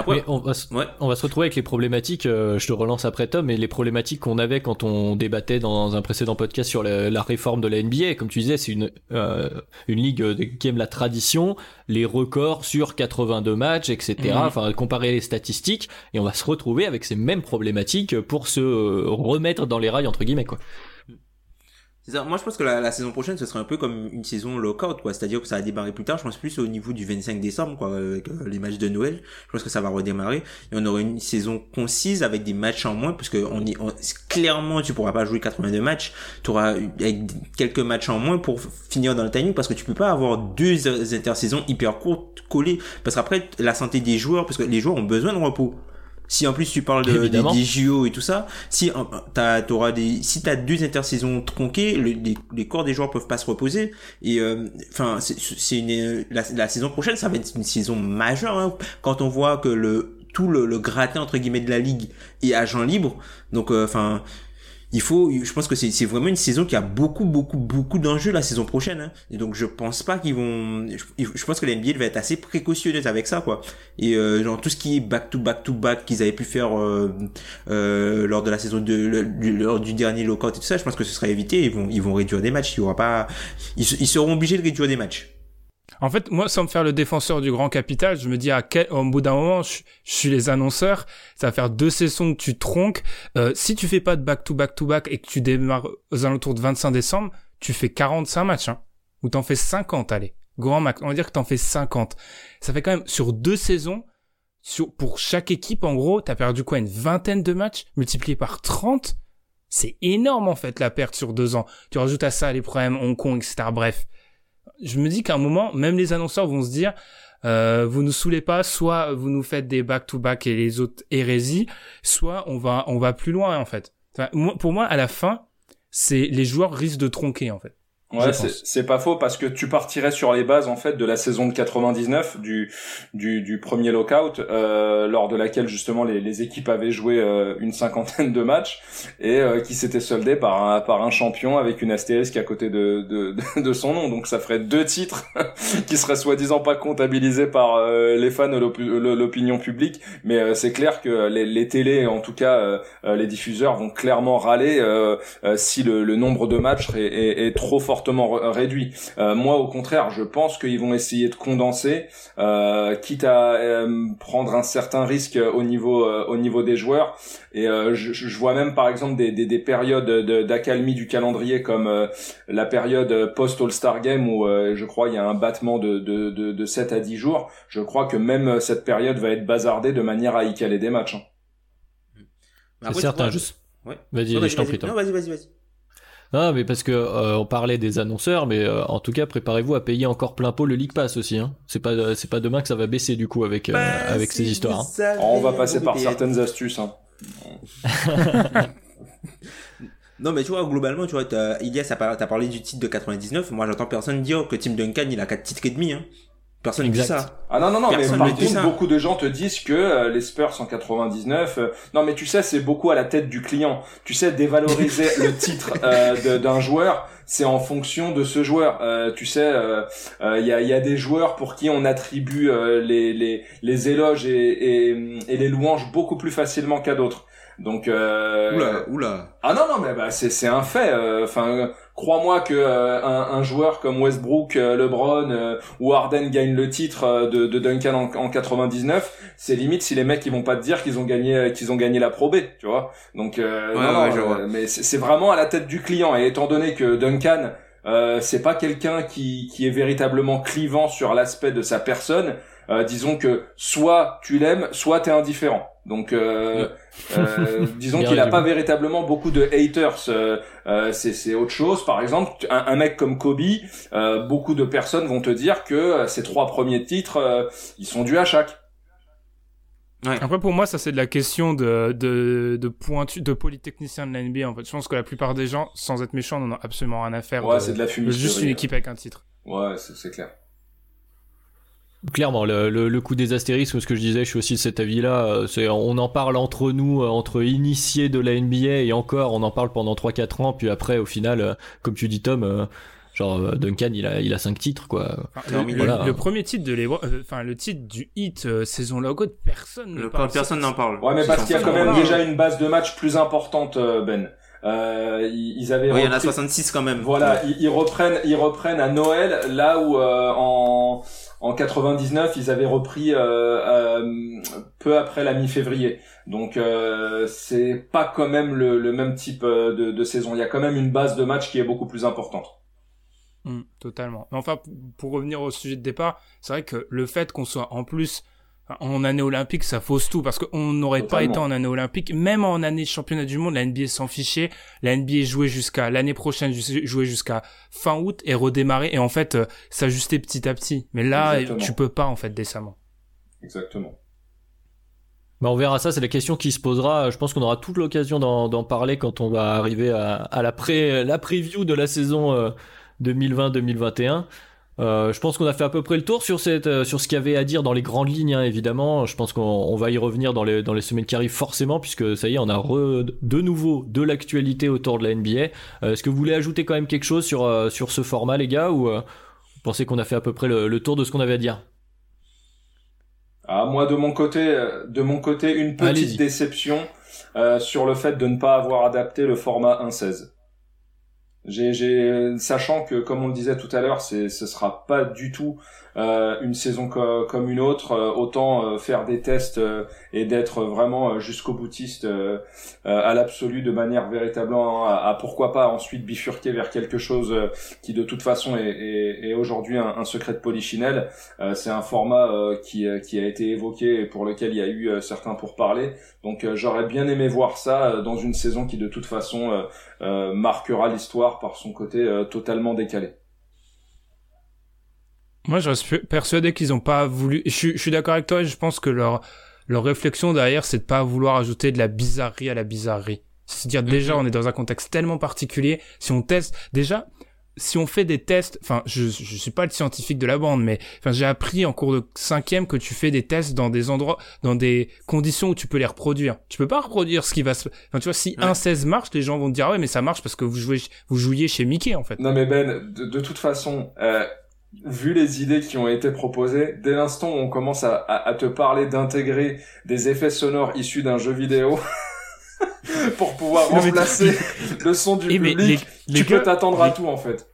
Après, on, va, on va se retrouver avec les problématiques, euh, je te relance après Tom, mais les problématiques qu'on avait quand on débattait dans un précédent podcast sur la, réforme de la NBA. Comme tu disais, c'est une, euh, une ligue qui aime la tradition, les records sur 82 matchs, etc. Mhm. Enfin, comparer les statistiques, et on va se retrouver avec ces mêmes problématiques pour se remettre dans les rails, entre guillemets, quoi. Moi, je pense que la, saison prochaine, ce serait un peu comme une saison lockout, quoi. C'est-à-dire que ça va démarrer plus tard. Je pense plus au niveau du 25 décembre, quoi, avec euh, les matchs de Noël. Je pense que ça va redémarrer. Et on aura une saison concise avec des matchs en moins, parce que on est, clairement, tu pourras pas jouer 82 matchs. Tu auras avec quelques matchs en moins pour finir dans le timing, parce que tu peux pas avoir deux intersaisons hyper courtes collées. Parce qu'après, la santé des joueurs, parce que les joueurs ont besoin de repos. Si en plus tu parles de, des, des, JO et tout ça, si t'as, t'auras des, si t'as deux intersaisons tronquées, les, les, corps des joueurs peuvent pas se reposer. Et euh, enfin, c'est, une la, la, saison prochaine, ça va être une saison majeure hein, quand on voit que le tout le, le gratin entre guillemets de la ligue est agent libre. Donc euh, enfin il faut, je pense que c'est vraiment une saison qui a beaucoup, beaucoup, beaucoup d'enjeux la saison prochaine. Hein. Et donc je pense pas qu'ils vont, je, pense que la NBA va être assez précautionneuse avec ça, quoi. Et euh, genre tout ce qui est back to back to back qu'ils avaient pu faire euh, euh, lors de la saison de, lors du dernier lockout et tout ça, je pense que ce sera évité. Ils vont, ils vont réduire des matchs. Il y aura pas, ils seront obligés de réduire des matchs. En fait, moi, sans me faire le défenseur du grand capital, je me dis à quel, au bout d'un moment, je, suis les annonceurs. Ça va faire deux saisons que tu tronques. Euh, si tu fais pas de back to back to back et que tu démarres aux alentours de 25 décembre, tu fais 45 matchs, hein. Ou t'en fais 50, allez. Grand max. On va dire que t'en fais 50. Ça fait quand même, sur deux saisons, sur, pour chaque équipe, en gros, t'as perdu quoi? Une vingtaine de matchs, multiplié par 30? C'est énorme, en fait, la perte sur deux ans. Tu rajoutes à ça les problèmes Hong Kong, etc. Bref je me dis qu'à un moment, même les annonceurs vont se dire, euh, vous nous saoulez pas, soit vous nous faites des back-to-back et les autres hérésies, soit on va, on va plus loin en fait. pour moi, à la fin, c'est les joueurs risquent de tronquer en fait. Ouais, c'est pas faux parce que tu partirais sur les bases en fait de la saison de 99 du du, du premier lockout euh, lors de laquelle justement les, les équipes avaient joué euh, une cinquantaine de matchs et euh, qui s'était soldé par un par un champion avec une astérisque à côté de de, de son nom. Donc ça ferait deux titres qui seraient soi-disant pas comptabilisés par euh, les fans l'opinion publique. Mais euh, c'est clair que les, les télés en tout cas les diffuseurs vont clairement râler si le, le nombre de matchs est, est, est trop fort fortement réduit. Euh, moi, au contraire, je pense qu'ils vont essayer de condenser, euh, quitte à euh, prendre un certain risque au niveau au niveau des joueurs. Et je, je, vois même, par exemple, des, des, des périodes d'accalmie du calendrier comme la période post All-Star Game où je crois il y a un battement de, de, de, de 7 à 10 jours. Je crois que même cette période va être bazardée de manière à y caler des matchs. Hein. C'est certain. Juste... Ouais. Vas-y, vas je t'en prie. Non, vas-y, vas-y, vas-y. Non, mais parce que euh, on parlait des annonceurs, mais euh, en tout cas, préparez-vous à payer encore plein pot le League Pass aussi. Hein. C'est pas, c'est pas demain que ça va baisser du coup avec euh, bah, avec ces histoires. Hein. On va passer par certaines astuces. Hein. non, mais tu vois, globalement, tu vois, Ilias, t'as parlé du titre de 99. Moi, j'entends personne dire que Tim Duncan, il a 4 titres et demi. Hein. Personne ne dit ça. Ah non non non, mais par contre beaucoup de gens te disent que euh, les Spurs en 99 euh, non mais tu sais c'est beaucoup à la tête du client. Tu sais dévaloriser le titre euh, d'un joueur, c'est en fonction de ce joueur. tu sais il y, a, y a des joueurs pour qui on attribue les, les les éloges et, et, et les louanges beaucoup plus facilement qu'à d'autres. Donc euh, oula, oula. Ah non non mais bah c'est c'est un fait. Enfin crois-moi que euh, un, un, joueur comme Westbrook, euh, LeBron euh, ou Harden gagne le titre de, de Duncan en, en 99, c'est limite si les mecs ils vont pas te dire qu'ils ont gagné qu'ils ont gagné la Pro B, tu vois. Donc non, mais c'est vraiment à la tête du client et étant donné que Duncan c'est pas quelqu'un qui, qui est véritablement clivant sur l'aspect de sa personne, disons que soit tu l'aimes, soit t'es indifférent. Donc, euh, euh, disons qu'il n'a pas véritablement beaucoup de haters. Euh, euh c'est autre chose. Par exemple, un, mec comme Kobe, euh, beaucoup de personnes vont te dire que ces trois premiers titres, ils sont dus à chaque. Ouais. Après, pour moi, ça c'est de la question de de de pointu, de polytechnicien de la NBA. En fait, je pense que la plupart des gens, sans être méchants, n'en ont absolument rien à faire. Ouais, c'est de la fumée. Juste une équipe avec un titre. Ouais, c'est clair. Clairement, le, le, coup des astérisques, ce que je disais, je suis aussi de cet avis-là. Euh, c'est, on en parle entre nous, euh, entre initiés de la NBA, et encore, on en parle pendant 3-4 ans, puis après, au final, euh, comme tu dis, Tom, genre Duncan, il a, il a 5 titres, quoi. le, premier titre de les, enfin le titre du hit saison logo, personne ne parle. Personne n'en parle. Ouais, mais parce qu'il y a quand même déjà une base de match plus importante, Ben. Euh, ils avaient. Oui, il y en a 66 quand même. Voilà, ils, reprennent, ils reprennent à Noël là où euh, en en 99, ils avaient repris peu après la mi-février. Donc c'est pas quand même le, même type de, saison. Il y a quand même une base de match qui est beaucoup plus importante. Mmh, totalement. Enfin, pour revenir au sujet de départ, c'est vrai que le fait qu'on soit en plus en année olympique, ça fausse tout parce qu'on n'aurait pas été en année olympique, même en année de championnat du monde, la NBA s'en fichait. La NBA jouait jusqu'à l'année prochaine, jouait jusqu'à fin août et redémarrer et en fait euh, s'ajuster petit à petit. Mais là, tu peux pas en fait décemment. Exactement. Bah on verra ça, c'est la question qui se posera. Je pense qu'on aura toute l'occasion d'en parler quand on va arriver à, la, pré, la preview de la saison 2020-2021. Euh, je pense qu'on a fait à peu près le tour sur, cette, euh, sur ce qu'il y avait à dire dans les grandes lignes, hein, évidemment. Je pense qu'on va y revenir dans les, dans les semaines qui arrivent forcément, puisque ça y est, on a de nouveau de l'actualité autour de la NBA. Euh, est-ce que vous voulez ajouter quand même quelque chose sur, sur ce format, les gars, ou vous pensez qu'on a fait à peu près le, tour de ce qu'on avait à dire? Ah, moi, de mon côté, de mon côté, une petite déception sur le fait de ne pas avoir adapté le format 1.16. J'ai, sachant que, comme on le disait tout à l'heure, c'est, ce sera pas du tout euh, une saison comme une autre, euh, autant euh, faire des tests et d'être vraiment jusqu'au boutiste à l'absolu de manière véritablement à, pourquoi pas ensuite bifurquer vers quelque chose qui de toute façon est, est, est aujourd'hui un, secret de polichinelle. c'est un format qui, qui a été évoqué et pour lequel il y a eu certains pour parler. Donc j'aurais bien aimé voir ça dans une saison qui de toute façon marquera l'histoire par son côté totalement décalé. Moi, je suis persuadé qu'ils n'ont pas voulu. Je, suis d'accord avec toi. Et je pense que leur leur réflexion derrière, c'est de pas vouloir ajouter de la bizarrerie à la bizarrerie. C'est-à-dire déjà, mhm. on est dans un contexte tellement particulier. Si on teste déjà, si on fait des tests, enfin, je je suis pas le scientifique de la bande, mais enfin, j'ai appris en cours de cinquième que tu fais des tests dans des endroits, dans des conditions où tu peux les reproduire. Tu peux pas reproduire ce qui va se. Enfin, tu vois, si un 16 marche, les gens vont te dire ah ouais, mais ça marche parce que vous jouez, vous jouiez chez Mickey en fait. Non mais Ben, de, de toute façon, euh, vu les idées qui ont été proposées, dès l'instant où on commence à, à, te parler d'intégrer des effets sonores issus d'un jeu vidéo pour pouvoir remplacer le son du eh, public, tu peux t'attendre à tout en fait.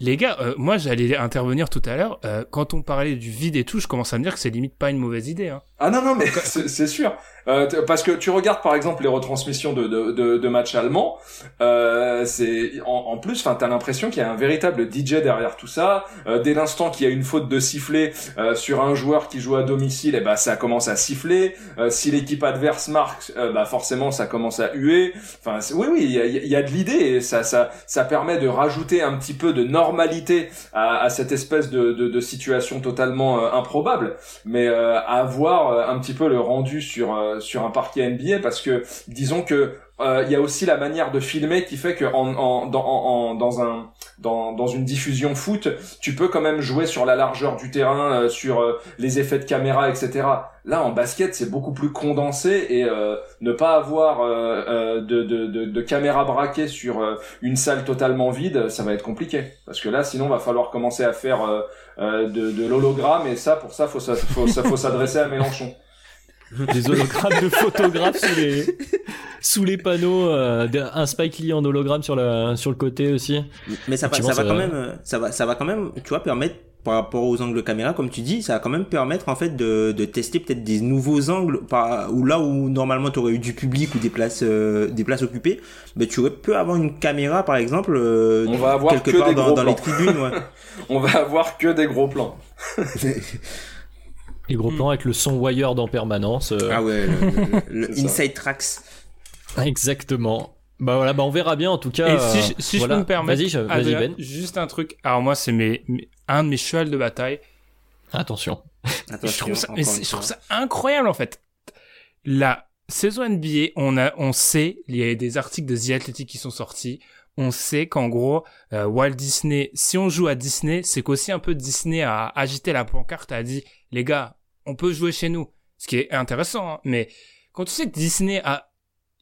Les gars, euh, moi j'allais intervenir tout à l'heure. Euh, quand on parlait du vide et tout, je commence à me dire que c'est limite pas une mauvaise idée. Hein. Ah non non mais c'est sûr. Euh, parce que tu regardes par exemple les retransmissions de, de, de, de matchs allemands, euh, c'est en, en, plus, enfin t'as l'impression qu'il y a un véritable DJ derrière tout ça. Euh, dès l'instant qu'il y a une faute de sifflet euh, sur un joueur qui joue à domicile, et eh ben ça commence à siffler. Euh, si l'équipe adverse marque, bah forcément ça commence à huer. Enfin oui oui, il y a, y a, de l'idée et ça ça ça permet de rajouter un petit peu de normalité à, à cette espèce de, de, de situation totalement improbable. Mais à voir un petit peu le rendu sur sur un parquet NBA parce que disons que euh, il y a aussi la manière de filmer qui fait que en, en, dans, en, dans un dans, dans une diffusion foot, tu peux quand même jouer sur la largeur du terrain, euh, sur euh, les effets de caméra, etc. Là, en basket, c'est beaucoup plus condensé et ne pas avoir de, de, de, de, caméra braquée sur une salle totalement vide, ça va être compliqué. Parce que là, sinon, va falloir commencer à faire de, de l'hologramme et ça, pour ça, faut, faut, faut s'adresser à Mélenchon. des hologrammes de photographes sous les sous les panneaux euh, un Spike Lee en hologramme sur la sur le côté aussi. Mais ça va, ça va quand même ça va ça va quand même tu vois permettre par rapport aux angles caméra comme tu dis ça va quand même permettre en fait de, de tester peut-être des nouveaux angles par, où là où normalement tu aurais eu du public ou des places euh, des places occupées mais tu aurais pu avoir une caméra par exemple euh, on va avoir quelque part dans, dans les tribunes ouais. on va avoir que des gros plans Les gros plans avec le son wired en permanence. Euh. Ah ouais, le, Inside Tracks. Exactement. Bah voilà, bah on verra bien en tout cas. Et si, je, peux me permettre, vas-y, vas-y Ben. Juste un truc. Alors moi, c'est mes, un de mes chevals de bataille. Attention. Attention je, trouve ça, je trouve ça incroyable en fait. La saison NBA, on a, on sait, il y a des articles de The Athletic qui sont sortis. On sait qu'en gros, euh, Walt Disney, si on joue à Disney, c'est qu'aussi un peu Disney a agité la pancarte, a dit, les gars, on peut jouer chez nous. Ce qui est intéressant, hein. mais quand tu sais que Disney a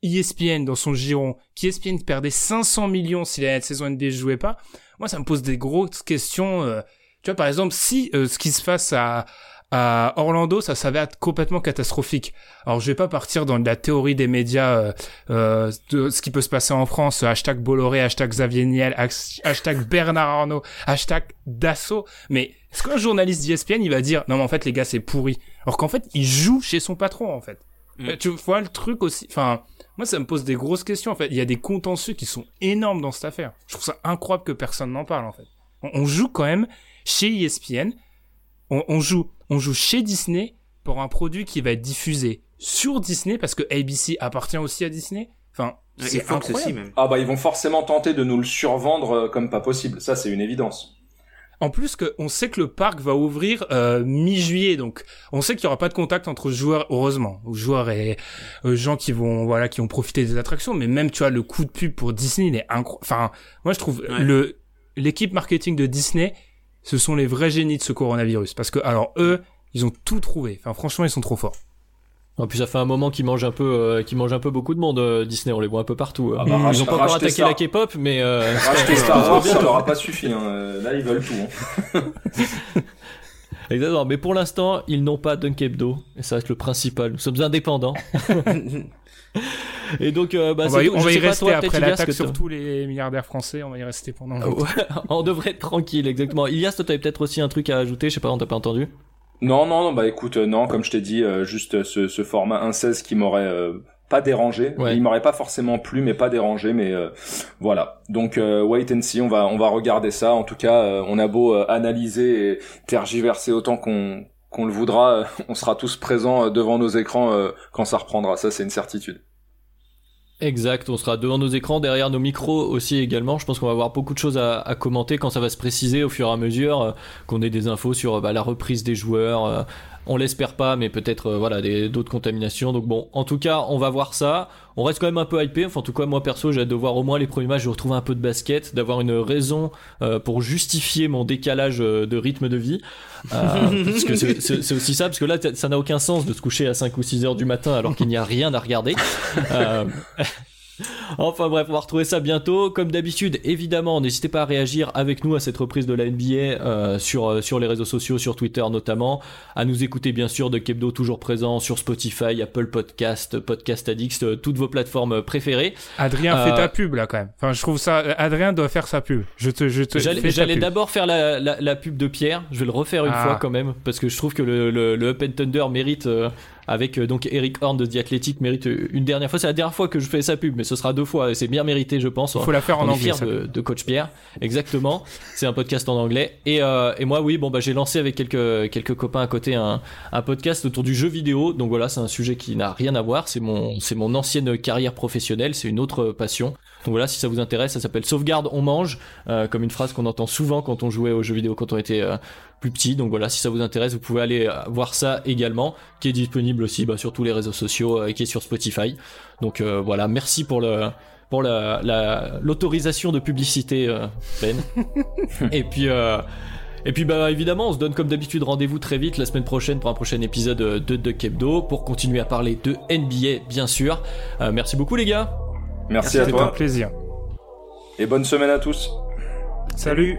ESPN dans son giron, qu'ESPN perdait 500 millions si la saison NBA ne jouait pas, moi ça me pose des grosses questions. Euh, tu vois par exemple si euh, ce qui se passe à Orlando, ça s'avère complètement catastrophique. Alors, je vais pas partir dans la théorie des médias euh, euh, de ce qui peut se passer en France, hashtag Bolloré, hashtag Xavier Niel, hashtag Bernard Arnault, hashtag Dassault, mais est-ce qu'un journaliste d'ESPN, il va dire, non mais en fait les gars c'est pourri, alors qu'en fait il joue chez son patron en fait. Mm. Tu vois le truc aussi, enfin, moi ça me pose des grosses questions en fait. Il y a des contentieux qui sont énormes dans cette affaire. Je trouve ça incroyable que personne n'en parle en fait. On, joue quand même chez ESPN, on, on joue on joue chez Disney pour un produit qui va être diffusé sur Disney parce que ABC appartient aussi à Disney. Enfin, c'est incroyable. Même. Ah bah ils vont forcément tenter de nous le survendre euh, comme pas possible. Ça c'est une évidence. En plus que on sait que le parc va ouvrir euh, mi-juillet, donc on sait qu'il y aura pas de contact entre joueurs, heureusement, joueurs et euh, gens qui vont voilà qui ont profité des attractions. Mais même tu vois le coup de pub pour Disney, il est incroyable. Enfin, moi je trouve le l'équipe marketing de Disney ce sont les vrais génies de ce coronavirus. Parce que, alors, eux, ils ont tout trouvé. Enfin, franchement, ils sont trop forts. En plus, ça fait un moment qu'ils mangent un peu, euh, qu'ils mangent un peu beaucoup de monde. Euh, Disney, on les voit un peu partout. Ah bah, ils ont pas encore attaqué la K-pop, mais euh, racheter Star Wars, ça leur a pas suffi. Hein. Là, ils veulent tout. Hein. Exactement. Mais pour l'instant, ils n'ont pas Dunkebdo, et ça va être le principal. Nous sommes indépendants. Et donc, euh, bah, on va, on va y rester après l'attaque sur tous les milliardaires français. On va y rester pendant. on devrait être tranquille, exactement. Ilias, toi, t'avais peut-être aussi un truc à ajouter. Je sais pas, on t'a pas entendu. Non, non, non, bah écoute, euh, non, comme je t'ai dit, euh, juste ce, ce format 1.16 qui m'aurait pas dérangé. Il m'aurait pas forcément plu, mais pas dérangé. Mais voilà. Donc wait and see. On va on va regarder ça. En tout cas, on a beau analyser et tergiverser autant qu'on qu'on le voudra, on sera tous présents devant nos écrans quand ça reprendra. Ça, c'est une certitude. Exact, on sera devant nos écrans, derrière nos micros aussi également. Je pense qu'on va avoir beaucoup de choses à, commenter quand ça va se préciser au fur et à mesure, euh, qu'on ait des infos sur bah, la reprise des joueurs. Euh, on l'espère pas, mais peut-être euh, voilà d'autres contaminations. Donc bon, en tout cas, on va voir ça. On reste quand même un peu hypé. Enfin, en tout cas, moi perso, j'ai hâte de voir au moins les premiers matchs, de retrouver un peu de basket, d'avoir une raison pour justifier mon décalage de rythme de vie. parce que c'est aussi ça, parce que là, ça n'a aucun sens de se coucher à 5 ou 6 heures du matin alors qu'il n'y a rien à regarder. Enfin bref, on va retrouver ça bientôt. Comme d'habitude, évidemment, n'hésitez pas à réagir avec nous à cette reprise de la NBA euh, sur, euh, sur les réseaux sociaux, sur Twitter notamment. À nous écouter bien sûr de Kebdo toujours présent sur Spotify, Apple Podcast, Podcast Addicts, euh, toutes vos plateformes préférées. Adrien, fait ta pub là quand même. Enfin, je trouve ça. Adrien doit faire sa pub. Je te, je te. J'allais d'abord faire la, la, pub de Pierre. Je vais le refaire une ah. fois quand même parce que je trouve que le, le, Up and Thunder mérite avec euh, donc Eric Horn de The Athletic mérite une dernière fois. C'est la dernière fois que je fais sa pub, mais ce sera deux fois. C'est bien mérité, je pense. Il faut la faire en anglais. de, de, Coach Pierre, exactement. C'est un podcast en anglais. Et, euh, et moi, oui, bon bah j'ai lancé avec quelques quelques copains à côté un, un podcast autour du jeu vidéo. Donc voilà, c'est un sujet qui n'a rien à voir. C'est mon c'est mon ancienne carrière professionnelle. C'est une autre passion. Donc voilà, si ça vous intéresse, ça s'appelle Sauvegarde, on mange, euh, comme une phrase qu'on entend souvent quand on jouait aux jeux vidéo quand on était euh, plus petit. Donc voilà, si ça vous intéresse, vous pouvez aller euh, voir ça également, qui est disponible aussi bah, sur tous les réseaux sociaux et qui est sur Spotify. Donc voilà, merci pour le pour la l'autorisation de publicité, Ben. et puis. Et puis bah évidemment, on se donne comme d'habitude rendez-vous très vite la semaine prochaine pour un prochain épisode de The Kebdo pour continuer à parler de NBA bien sûr. merci beaucoup les gars. Merci, à toi. C'était un plaisir. Et bonne semaine à tous. Salut.